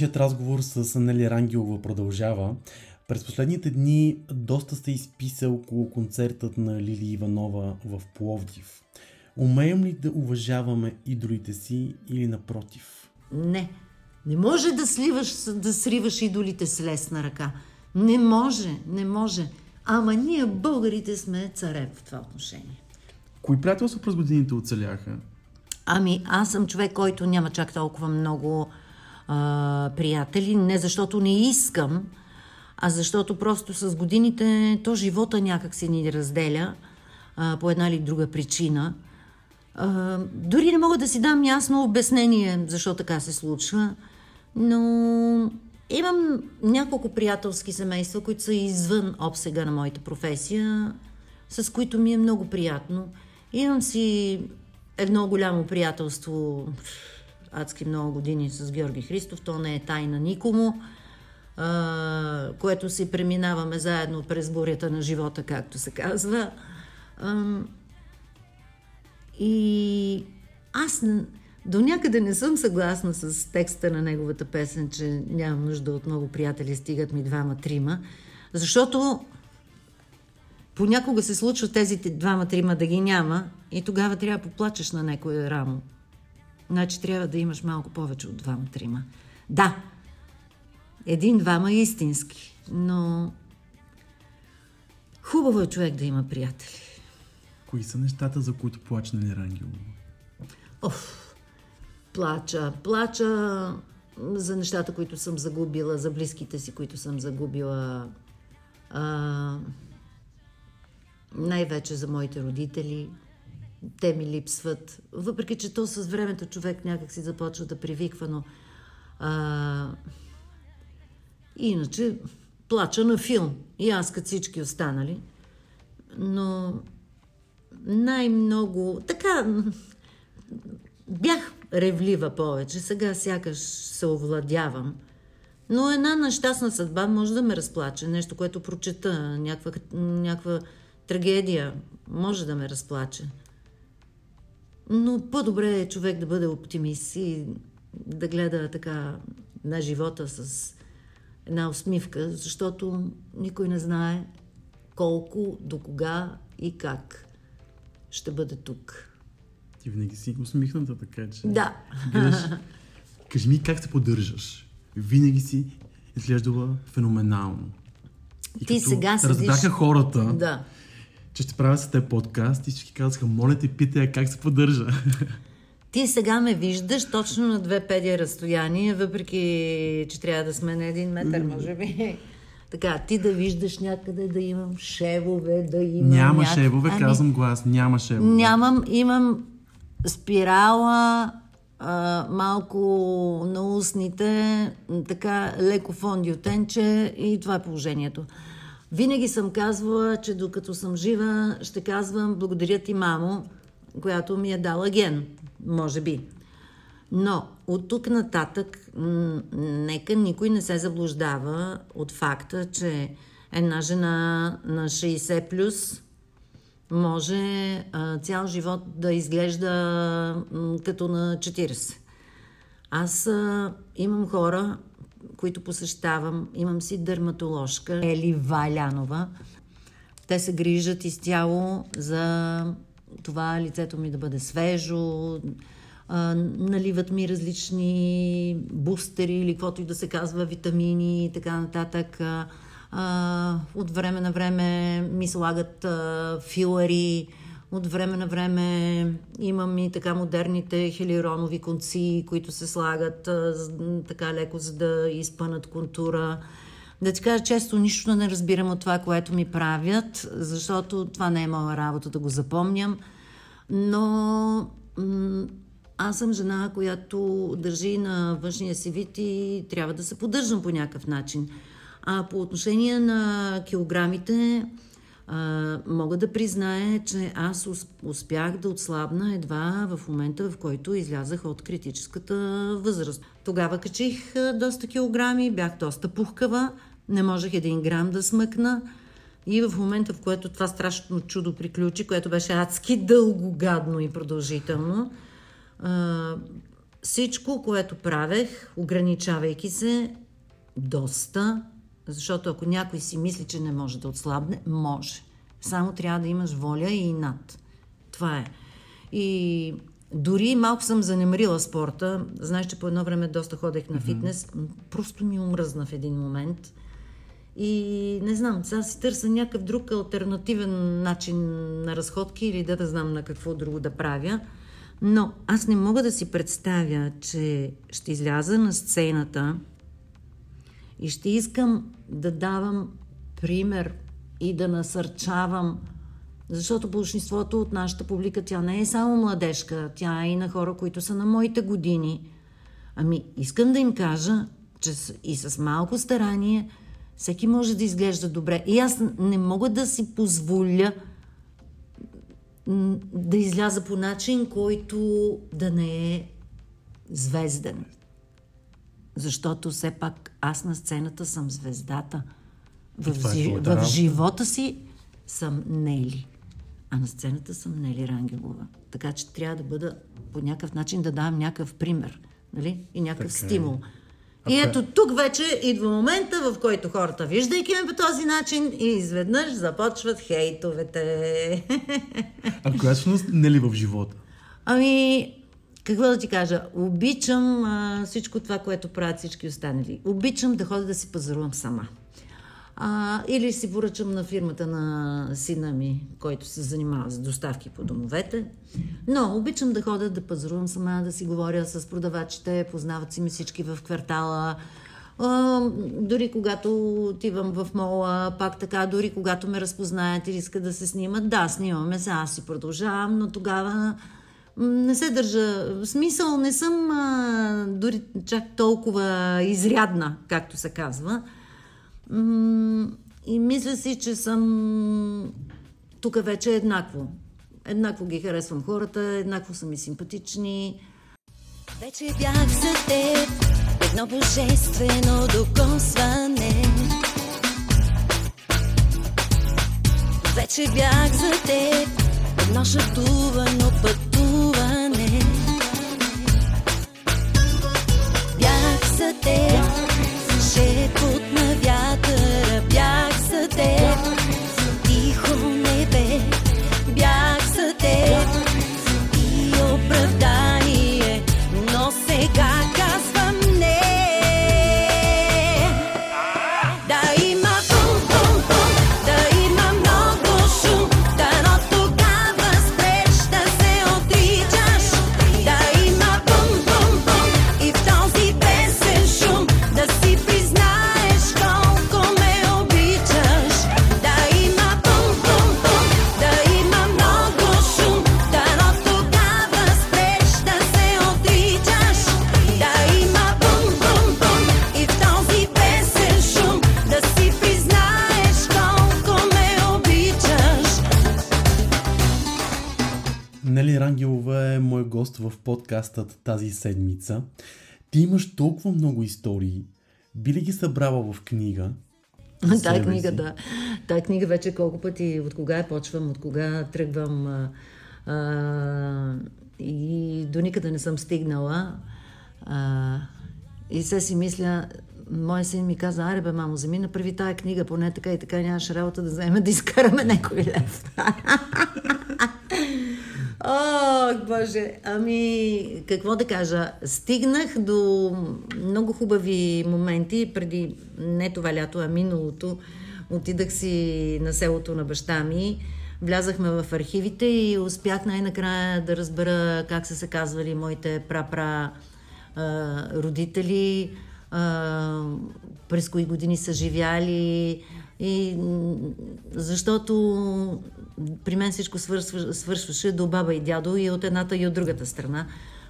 Нашият разговор с Нели Рангелова продължава. През последните дни доста сте изписал около концертът на Лили Иванова в Пловдив. Умеем ли да уважаваме идолите си или напротив? Не. Не може да, сливаш, да сриваш идолите с лесна ръка. Не може, не може. Ама ние, българите, сме царе в това отношение. Кои приятелства през годините оцеляха? Ами, аз съм човек, който няма чак толкова много а, приятели, не защото не искам, а защото просто с годините то живота някак се ни разделя. а, по една или друга причина. А, дори не мога да си дам ясно обяснение защо така се случва, но имам няколко приятелски семейства, които са извън обсега на моята професия, с които ми е много приятно. Имам си едно голямо приятелство, адски много години с Георги Христов, то не е тайна никому, а, което си преминаваме заедно през бурята на живота, както се казва. А, и аз до някъде не съм съгласна с текста на неговата песен, че нямам нужда от много приятели, стигат ми двама-трима, защото понякога се случва тези двама-трима да ги няма и тогава трябва да поплачеш на някое рамо. Значи трябва да имаш малко повече от двама-трима. Да, един-двама истински, но хубаво е човек да има приятели. Кои са нещата, за които плаче на Рангел? Оф, плача. Плача за нещата, които съм загубила, за близките си, които съм загубила. А, най-вече за моите родители. Те ми липсват. Въпреки, че то с времето човек някак си започва да привиква, но а, иначе плача на филм. И аз като всички останали. Но най-много... Така, бях ревлива повече. Сега сякаш се овладявам. Но една нещастна съдба може да ме разплаче. Нещо, което прочета, някаква, някаква трагедия може да ме разплаче. Но по-добре е човек да бъде оптимист и да гледа така на живота с една усмивка, защото никой не знае колко, до кога и как ще бъде тук. Ти винаги си усмихната, така че... Да. Гледаш, кажи ми как се поддържаш. Винаги си изглеждала феноменално. И Ти сега седиш... Разбраха хората, да. Че ще правя с теб подкаст и всички казаха, моля те, питай как се поддържа. Ти сега ме виждаш точно на две педи разстояние, въпреки, че трябва да сме на един метър, може би. Така, ти да виждаш някъде да имам шевове, да имам... Няма няк... шевове, ами, казвам глас, няма шевове. Нямам, имам спирала, а, малко на устните, така леко фондиотенче и това е положението. Винаги съм казвала, че докато съм жива, ще казвам благодаря ти, мамо, която ми е дала ген, може би. Но от тук нататък, нека никой не се заблуждава от факта, че една жена на 60 плюс може а, цял живот да изглежда м- като на 40. Аз а, имам хора, които посещавам. Имам си дерматоложка Ели Валянова. Те се грижат изцяло за това лицето ми да бъде свежо, а, наливат ми различни бустери или каквото и да се казва, витамини и така нататък. А, от време на време ми слагат а, филари, от време на време имам и така модерните хелиронови конци, които се слагат така леко, за да изпънат контура. Да ти кажа често, нищо не разбирам от това, което ми правят, защото това не е моя работа да го запомням. Но аз съм жена, която държи на външния си вид и трябва да се поддържам по някакъв начин. А по отношение на килограмите, а, мога да призная, че аз успях да отслабна едва в момента, в който излязах от критическата възраст. Тогава качих доста килограми, бях доста пухкава, не можех един грам да смъкна. И в момента, в който това страшно чудо приключи, което беше адски дълго, гадно и продължително, а, всичко, което правех, ограничавайки се доста, защото ако някой си мисли, че не може да отслабне, може. Само трябва да имаш воля и над. Това е. И дори малко съм занемрила спорта. Знаеш, че по едно време доста ходех на фитнес. Mm-hmm. Просто ми омръзна в един момент. И не знам, сега си търся някакъв друг альтернативен начин на разходки или да да знам на какво друго да правя. Но аз не мога да си представя, че ще изляза на сцената и ще искам да давам пример и да насърчавам Защото большинството от нашата публика, тя не е само младежка, тя е и на хора, които са на моите години. Ами, искам да им кажа, че и с малко старание всеки може да изглежда добре. И аз не мога да си позволя да изляза по начин, който да не е звезден. Защото все пак аз на сцената съм звездата. В, е в живота си съм Нели. А на сцената съм Нели Рангелова. Така че трябва да бъда по някакъв начин да давам някакъв пример. Нали? И някакъв така е. стимул. И ето тук вече идва момента, в който хората, виждайки ме по този начин, и изведнъж започват хейтовете. А коя всъщност не ли в живота? Ами, какво да ти кажа? Обичам а, всичко това, което правят всички останали. Обичам да ходя да си пазарувам сама. А, или си поръчам на фирмата на сина ми, който се занимава с доставки по домовете. Но обичам да ходя да пазарувам сама, да си говоря с продавачите, познават си ми всички в квартала. А, дори когато отивам в мола, пак така, дори когато ме разпознаят или искат да се снимат, да, снимаме се, аз си продължавам, но тогава не се държа. В смисъл, не съм а, дори чак толкова изрядна, както се казва. И мисля си, че съм тук вече еднакво. Еднакво ги харесвам хората, еднакво са ми симпатични. Вече бях за теб, едно божествено докосване. Вече бях за теб, едно шатувано пътуване. В подкастът тази седмица. Ти имаш толкова много истории. Би ли ги събрала в книга? Тая книга, да. Тая книга вече колко пъти, от кога я почвам, от кога тръгвам а, а, и до никъде не съм стигнала. А, и се си мисля, Моя син ми каза, аре бе, мамо, вземи направи тая книга, поне така и така нямаш работа да вземе да изкараме някой лев. О, Боже! Ами, какво да кажа? Стигнах до много хубави моменти преди не това лято, а миналото. Отидах си на селото на баща ми. Влязахме в архивите и успях най-накрая да разбера как са се казвали моите пра-пра родители, през кои години са живяли. И, защото при мен всичко свършва, свършваше до баба и дядо и от едната и от другата страна.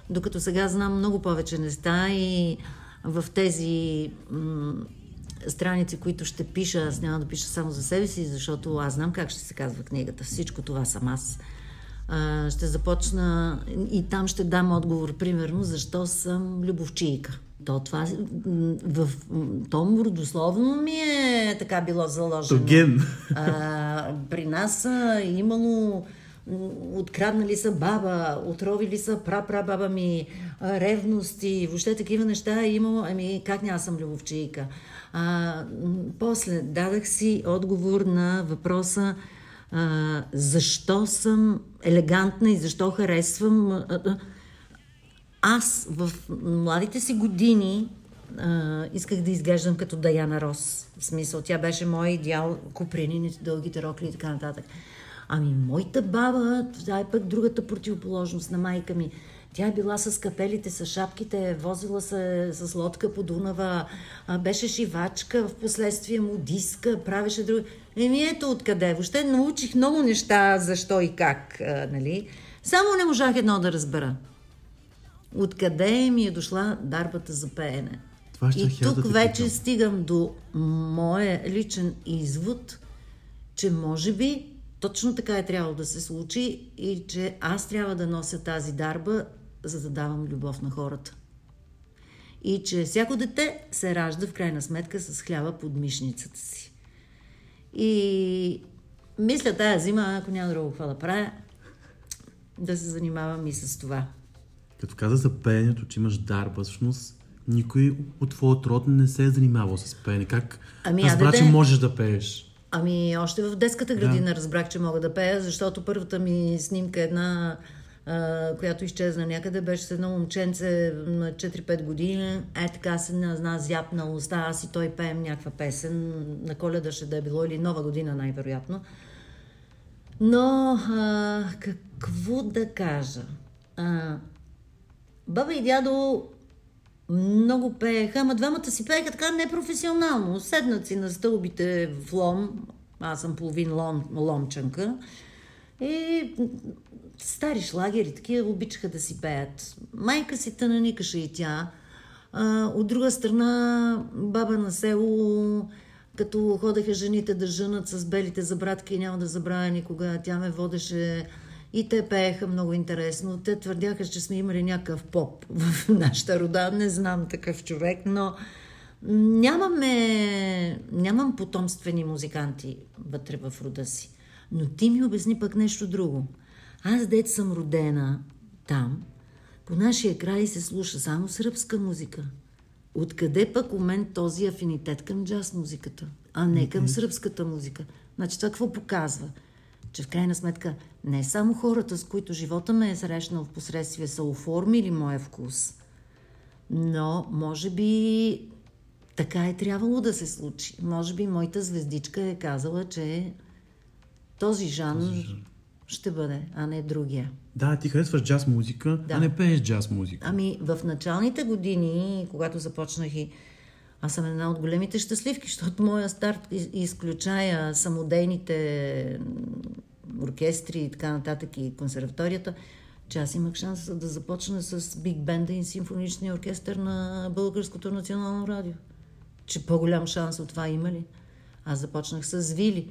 Докато сега знам много повече неща и в тези м- страници, които ще пиша, аз няма да пиша само за себе си, защото аз знам как ще се казва книгата. Всичко това съм аз. А, ще започна и там ще дам отговор, примерно, защо съм любовчийка. То това в м, то родословно ми е така било заложено. Ген. А, при нас а, имало откраднали са баба, отровили са пра-пра-баба ми, ревности, въобще такива неща е имало. Ами, как няма съм любовчийка? А, после дадах си отговор на въпроса а, защо съм елегантна и защо харесвам. Аз в младите си години а, исках да изглеждам като Даяна Рос. В смисъл, тя беше мой идеал, купринините, дългите рокли и така нататък. Ами, моята баба, това е пък другата противоположност на майка ми. Тя е била с капелите, с шапките, возила се с лодка по Дунава, беше шивачка, в последствие модистка, правеше други. Еми ето откъде. Въобще научих много неща, защо и как, а, нали. Само не можах едно да разбера. Откъде ми е дошла дарбата за пеене. Това и да тук те вече питам. стигам до моя личен извод, че може би точно така е трябвало да се случи и че аз трябва да нося тази дарба, за да давам любов на хората. И че всяко дете се ражда в крайна сметка с хляба под мишницата си. И мисля тая зима, ако няма друго какво да правя, да се занимавам и с това. Като каза за пеенето, че имаш дарба, всъщност никой от твоят род не се е занимавал с пеене. Как Ами, разбра, аде че можеш да пееш? Ами, още в детската градина разбрах, че мога да пея, защото първата ми снимка е една, която изчезна някъде, беше с едно момченце на 4-5 години. Е, така се на една зяпна уста, аз и той пеем някаква песен. На коледа ще да е било или нова година най-вероятно. Но, а, какво да кажа? А, баба и дядо много пееха, ама двамата си пееха така непрофесионално. Седнат си на стълбите в лом, аз съм половин лом, ломчанка, и стари шлагери, такива обичаха да си пеят. Майка си тънаникаше и тя. А, от друга страна, баба на село, като ходеха жените да жънат с белите забратки, няма да забравя никога, тя ме водеше и те пееха много интересно. Те твърдяха, че сме имали някакъв поп в нашата рода. Не знам такъв човек, но нямаме, нямам потомствени музиканти вътре в рода си. Но ти ми обясни пък нещо друго. Аз, дет съм родена там, по нашия край се слуша само сръбска музика. Откъде пък у мен този афинитет към джаз музиката, а не към сръбската музика? Значи това какво показва? Че в крайна сметка не само хората, с които живота ме е срещнал в последствие, са оформили моя вкус, но може би така е трябвало да се случи. Може би моята звездичка е казала, че този жанр ще бъде, а не другия. Да, ти харесваш джаз музика, Да. а не пееш джаз музика. Ами, в началните години, когато започнах и аз съм една от големите щастливки, защото моя старт из- изключая самодейните оркестри и така нататък и консерваторията, че аз имах шанс да започна с биг бенда и симфоничния оркестър на Българското национално радио. Че по-голям шанс от това има ли? Аз започнах с Вили.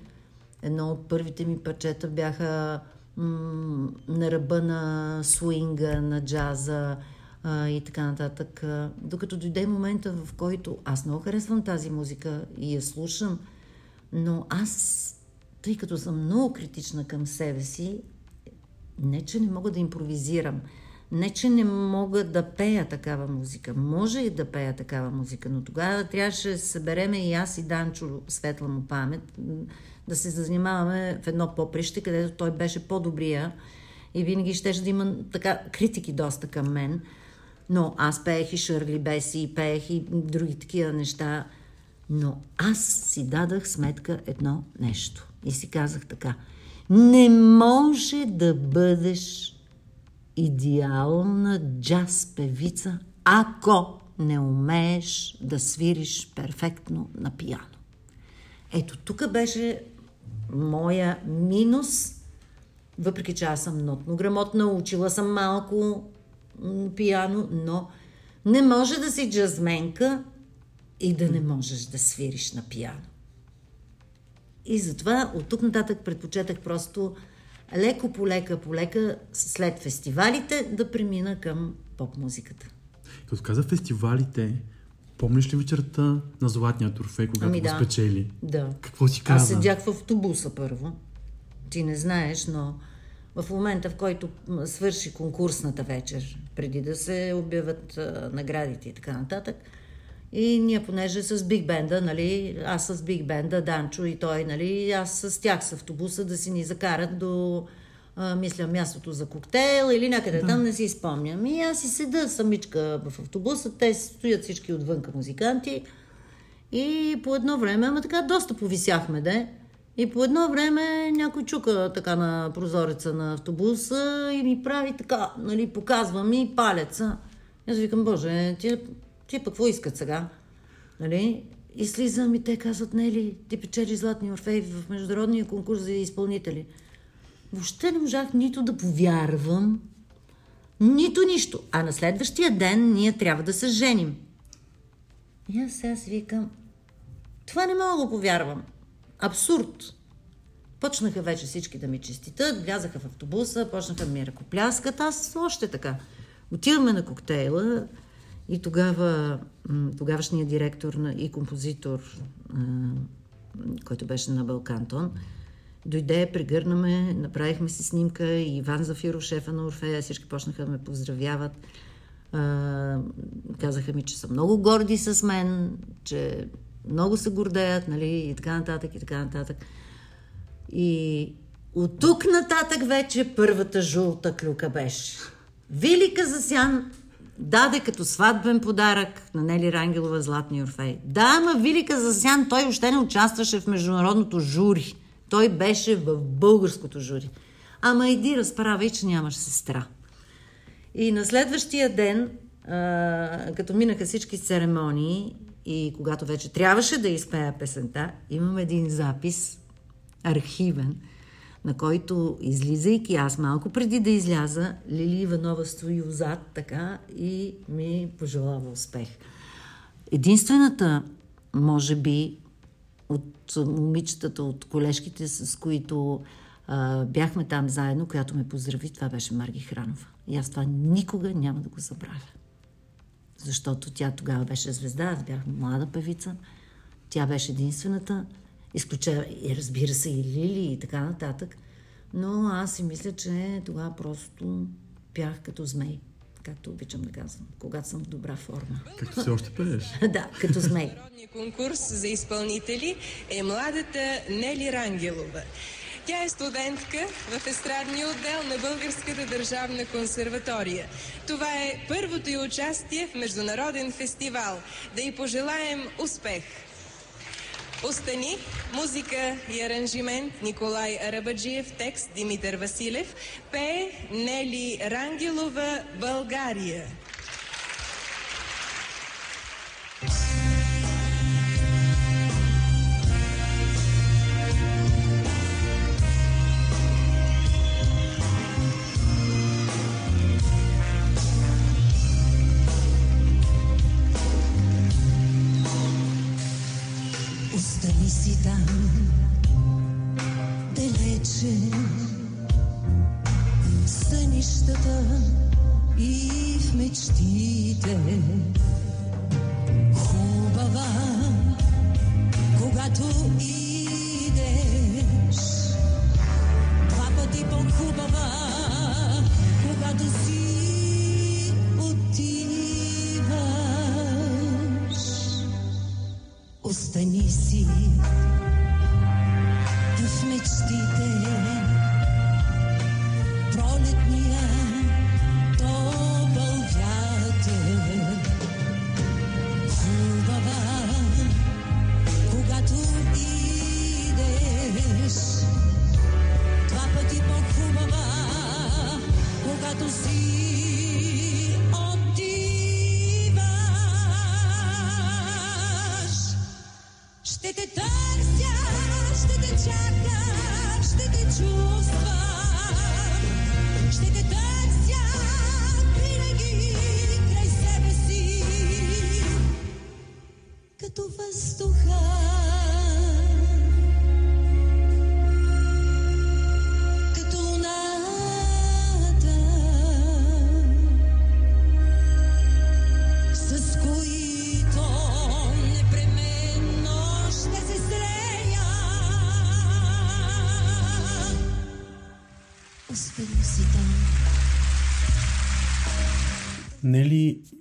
Едно от първите ми парчета бяха м- на ръба на свинга, на джаза а, и така нататък. Докато дойде момента, в който аз много харесвам тази музика и я слушам, но аз, тъй като съм много критична към себе си, не, че не мога да импровизирам, не, че не мога да пея такава музика. Може и да пея такава музика, но тогава трябваше да се събереме и аз и Данчо, светла му памет, да се занимаваме в едно поприще, където той беше по-добрия и винаги щеше да има така критики доста към мен. Но аз пеех и Шърли Беси, пеех и други такива неща. Но аз си дадах сметка едно нещо. И си казах така. Не може да бъдеш идеална джаз певица, ако не умееш да свириш перфектно на пиано. Ето тук беше моя минус, въпреки че аз съм нотно грамотна, учила съм малко м, пиано, но не може да си джазменка и да не можеш да свириш на пиано. И затова от тук нататък предпочетах просто леко по лека по лека след фестивалите да премина към поп-музиката. Като каза фестивалите, помниш ли вечерта на Златния турфей, когато Ами го да. спечели? Да. Какво си Аз каза? седях в автобуса първо. Ти не знаеш, но в момента, в който свърши конкурсната вечер, преди да се обявят а, наградите и така нататък, и ние, понеже с Биг Бенда, нали, аз с Биг Бенда, Данчо и той, нали, аз с тях с автобуса да си ни закарат до, а, мисля, мястото за коктейл или някъде там, не си спомням. И аз си седа самичка в автобуса, те стоят всички отвънка музиканти. И по едно време, ама така доста повисяхме, де. И по едно време някой чука така на прозореца на автобуса и ми прави така, нали, показва ми палеца. Аз викам, боже, тия, тия пък какво искат сега? Нали? И слизам и те казват, Нели, ти печели Златни Орфей в международния конкурс за изпълнители. Въобще не можах нито да повярвам, нито нищо. А на следващия ден ние трябва да се женим. И аз сега си викам, това не мога да повярвам. Абсурд. Почнаха вече всички да ми честитат, влязаха в автобуса, почнаха да ми ръкопляскат, аз още така. Отиваме на коктейла и тогава тогавашният директор и композитор, който беше на Балкантон, дойде, прегърнаме, направихме си снимка и Иван Зафиро, шефа на Орфея, всички почнаха да ме поздравяват. казаха ми, че са много горди с мен, че много се гордеят, нали, и така нататък, и така нататък. И от тук нататък вече първата жълта клюка беше. Вили Казасян даде като сватбен подарък на Нели Рангелова Златни Орфей. Да, ама Вили Казасян, той още не участваше в международното жури. Той беше в българското жури. Ама иди разправяй, че нямаш сестра. И на следващия ден, като минаха всички церемонии и когато вече трябваше да изпея песента, имам един запис, архивен, на който, излизайки аз малко преди да изляза, Лили Иванова стои отзад така и ми пожелава успех. Единствената, може би, от момичетата, от колежките, с които а, бяхме там заедно, която ме поздрави, това беше Марги Хранова. И аз това никога няма да го забравя. Защото тя тогава беше звезда, аз бях млада певица. Тя беше единствената, изключая и разбира се и Лили и така нататък. Но аз си мисля, че тогава просто пях като змей както обичам да казвам, когато съм в добра форма. Както все още пееш. да, като змей. Международният конкурс за изпълнители е младата Нели Рангелова. Тя е студентка в естрадния отдел на Българската държавна консерватория. Това е първото й участие в международен фестивал. Да й пожелаем успех! Остани, музика и аранжимент. Николай Арабаджиев, текст Димитър Василев, пее Нели Рангелова, България.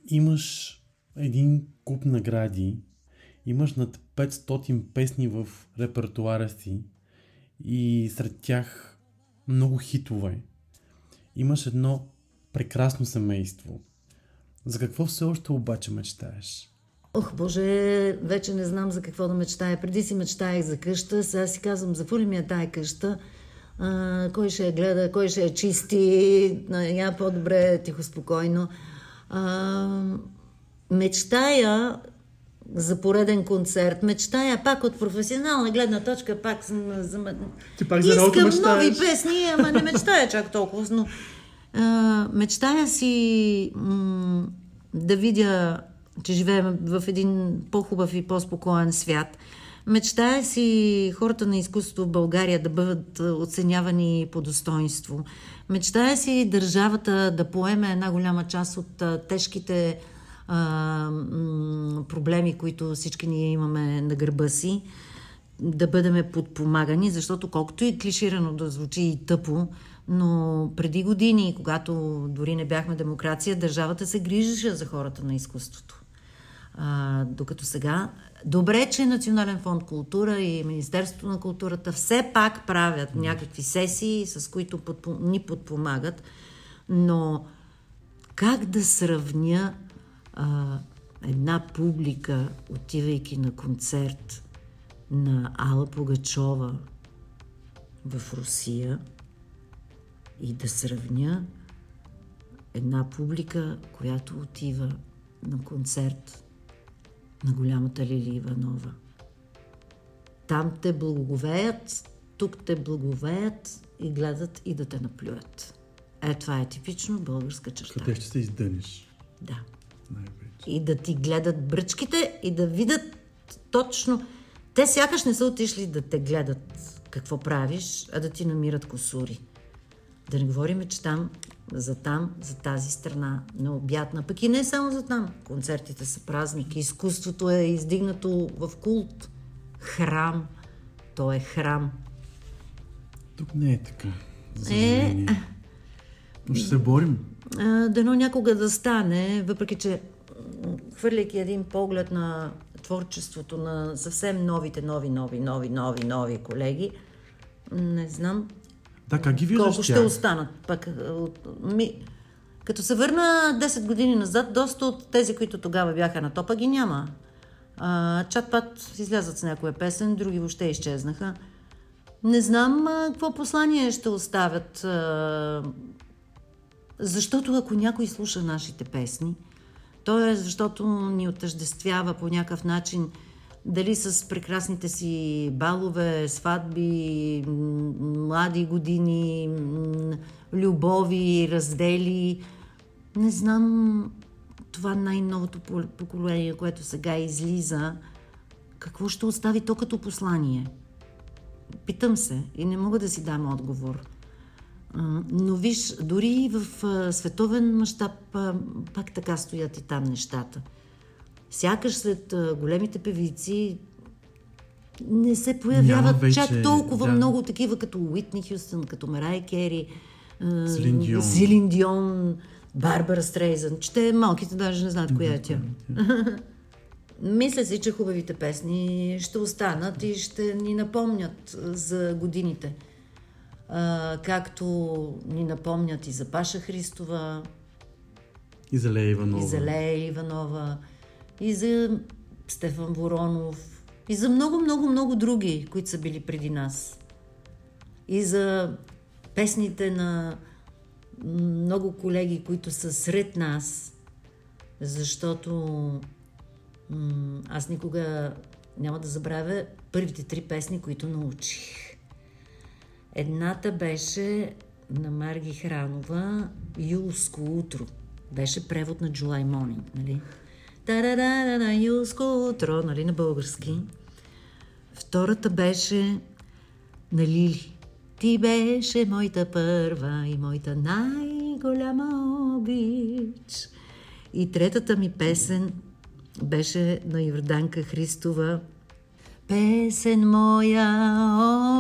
Имаш един куп награди, имаш над 500 песни в репертуара си и сред тях много хитове. Имаш едно прекрасно семейство. За какво все още обаче мечтаеш? Ох, Боже, вече не знам за какво да мечтая. Преди си мечтаях за къща, сега си казвам, за ли ми е тая къща? А, кой ще я гледа, кой ще я чисти? Я по-добре, тихо, спокойно. А, мечтая за пореден концерт. Мечтая пак от професионална гледна точка, пак за... за... Ти пак за Искам мечтаеш. нови песни, ама не мечтая чак толкова, но а, мечтая си м- да видя, че живеем в един по-хубав и по-спокоен свят. Мечтая си хората на изкуството в България да бъдат а, оценявани по достоинство. Мечтая си държавата да поеме една голяма част от а, тежките а, м- проблеми, които всички ние имаме на гърба си да бъдем подпомагани, защото колкото и клиширано да звучи и тъпо, но преди години, когато дори не бяхме демокрация, държавата се грижеше за хората на изкуството. А, докато сега, добре, че Национален фонд култура и Министерството на културата все пак правят някакви сесии, с които подпо, ни подпомагат, но как да сравня а, една публика, отивайки на концерт на Алла Пугачова в Русия и да сравня една публика, която отива на концерт на голямата Лили Иванова. Там те благоговеят, тук те благовеят и гледат и да те наплюят. Е, това е типично българска черта. Къде ще се издъниш? Да. Най-вече. И да ти гледат бръчките и да видят точно. Те сякаш не са отишли да те гледат какво правиш, а да ти намират косури. Да не говорим, че там, за там, за тази страна, необятна. Пък и не само за там. Концертите са празник. Изкуството е издигнато в култ. Храм. То е храм. Тук не е така. За Е. Но ще се борим. Дано някога да стане, въпреки че хвърляйки един поглед на творчеството на съвсем новите, нови, нови, нови, нови, нови колеги, не знам Да, как ги виждаш колко ще тях? останат. А, от- ми, като се върна 10 години назад, доста от тези, които тогава бяха на топа, ги няма. А, чат-пат излязат с някоя песен, други въобще изчезнаха. Не знам а, какво послание ще оставят. А, защото ако някой слуша нашите песни, то е защото ни отъждествява по някакъв начин дали с прекрасните си балове, сватби, млади години, любови, раздели. Не знам това най-новото поколение, което сега излиза, какво ще остави то като послание. Питам се и не мога да си дам отговор. Но виж, дори в световен мащаб пак така стоят и там нещата. Сякаш след големите певици не се появяват Няма вече, чак толкова да. много такива като Уитни Хюстън, като Марай Кери, а, Селин Дион. Барбара Стрейзън. Че те малките даже не знаят коя е тя. Мисля си, че хубавите песни ще останат и ще ни напомнят за годините. А, както ни напомнят и за Паша Христова, И за Лея Иванова. и за Лея Иванова, и за Стефан Воронов, и за много, много, много други, които са били преди нас. И за песните на много колеги, които са сред нас, защото аз никога няма да забравя първите три песни, които научих. Едната беше на Марги Хранова Юлско утро. Беше превод на July Morning, нали? Та-да-да-да-да, Юлско утро, нали, на български. Втората беше на Лили. Ти беше моята първа и моята най-голяма обич. И третата ми песен беше на Йорданка Христова. Песен моя,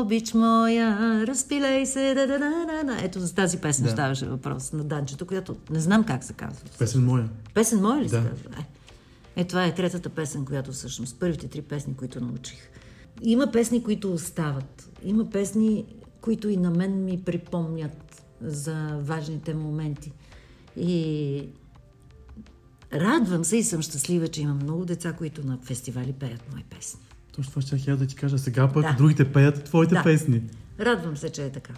обич моя, разпилей се, да да да да Ето за тази песен Да. ставаше въпрос на Данчето, която не знам как се казва. Песен моя. Песен моя ли се Да. казва? Е. е, това е третата песен, която всъщност, първите три песни, които научих. Има песни, които остават. Има песни, които и на мен ми припомнят за важните моменти. И радвам се и съм щастлива, че имам много деца, които на фестивали пеят мои песни. Точно това ще я да ти кажа. Сега пък Да. другите пеят твоите Да. песни. Радвам се, че е така.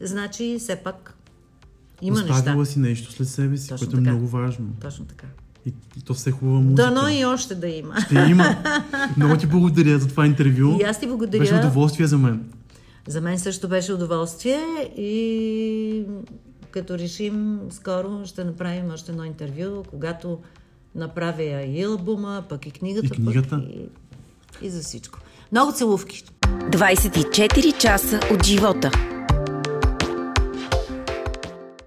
Значи, все пак има Оставила неща. си нещо след себе си, Точно което е така. много важно. Точно така. И, и то все е хубава музика. Дано и още да има. Ще има. Много ти благодаря за това интервю. И аз ти благодаря. Беше удоволствие за мен. За мен също беше удоволствие и като решим скоро ще направим още едно интервю, когато направя и албума, пък и книгата, И книгата. Пък и, и за всичко. Много целувки! 24 часа от живота.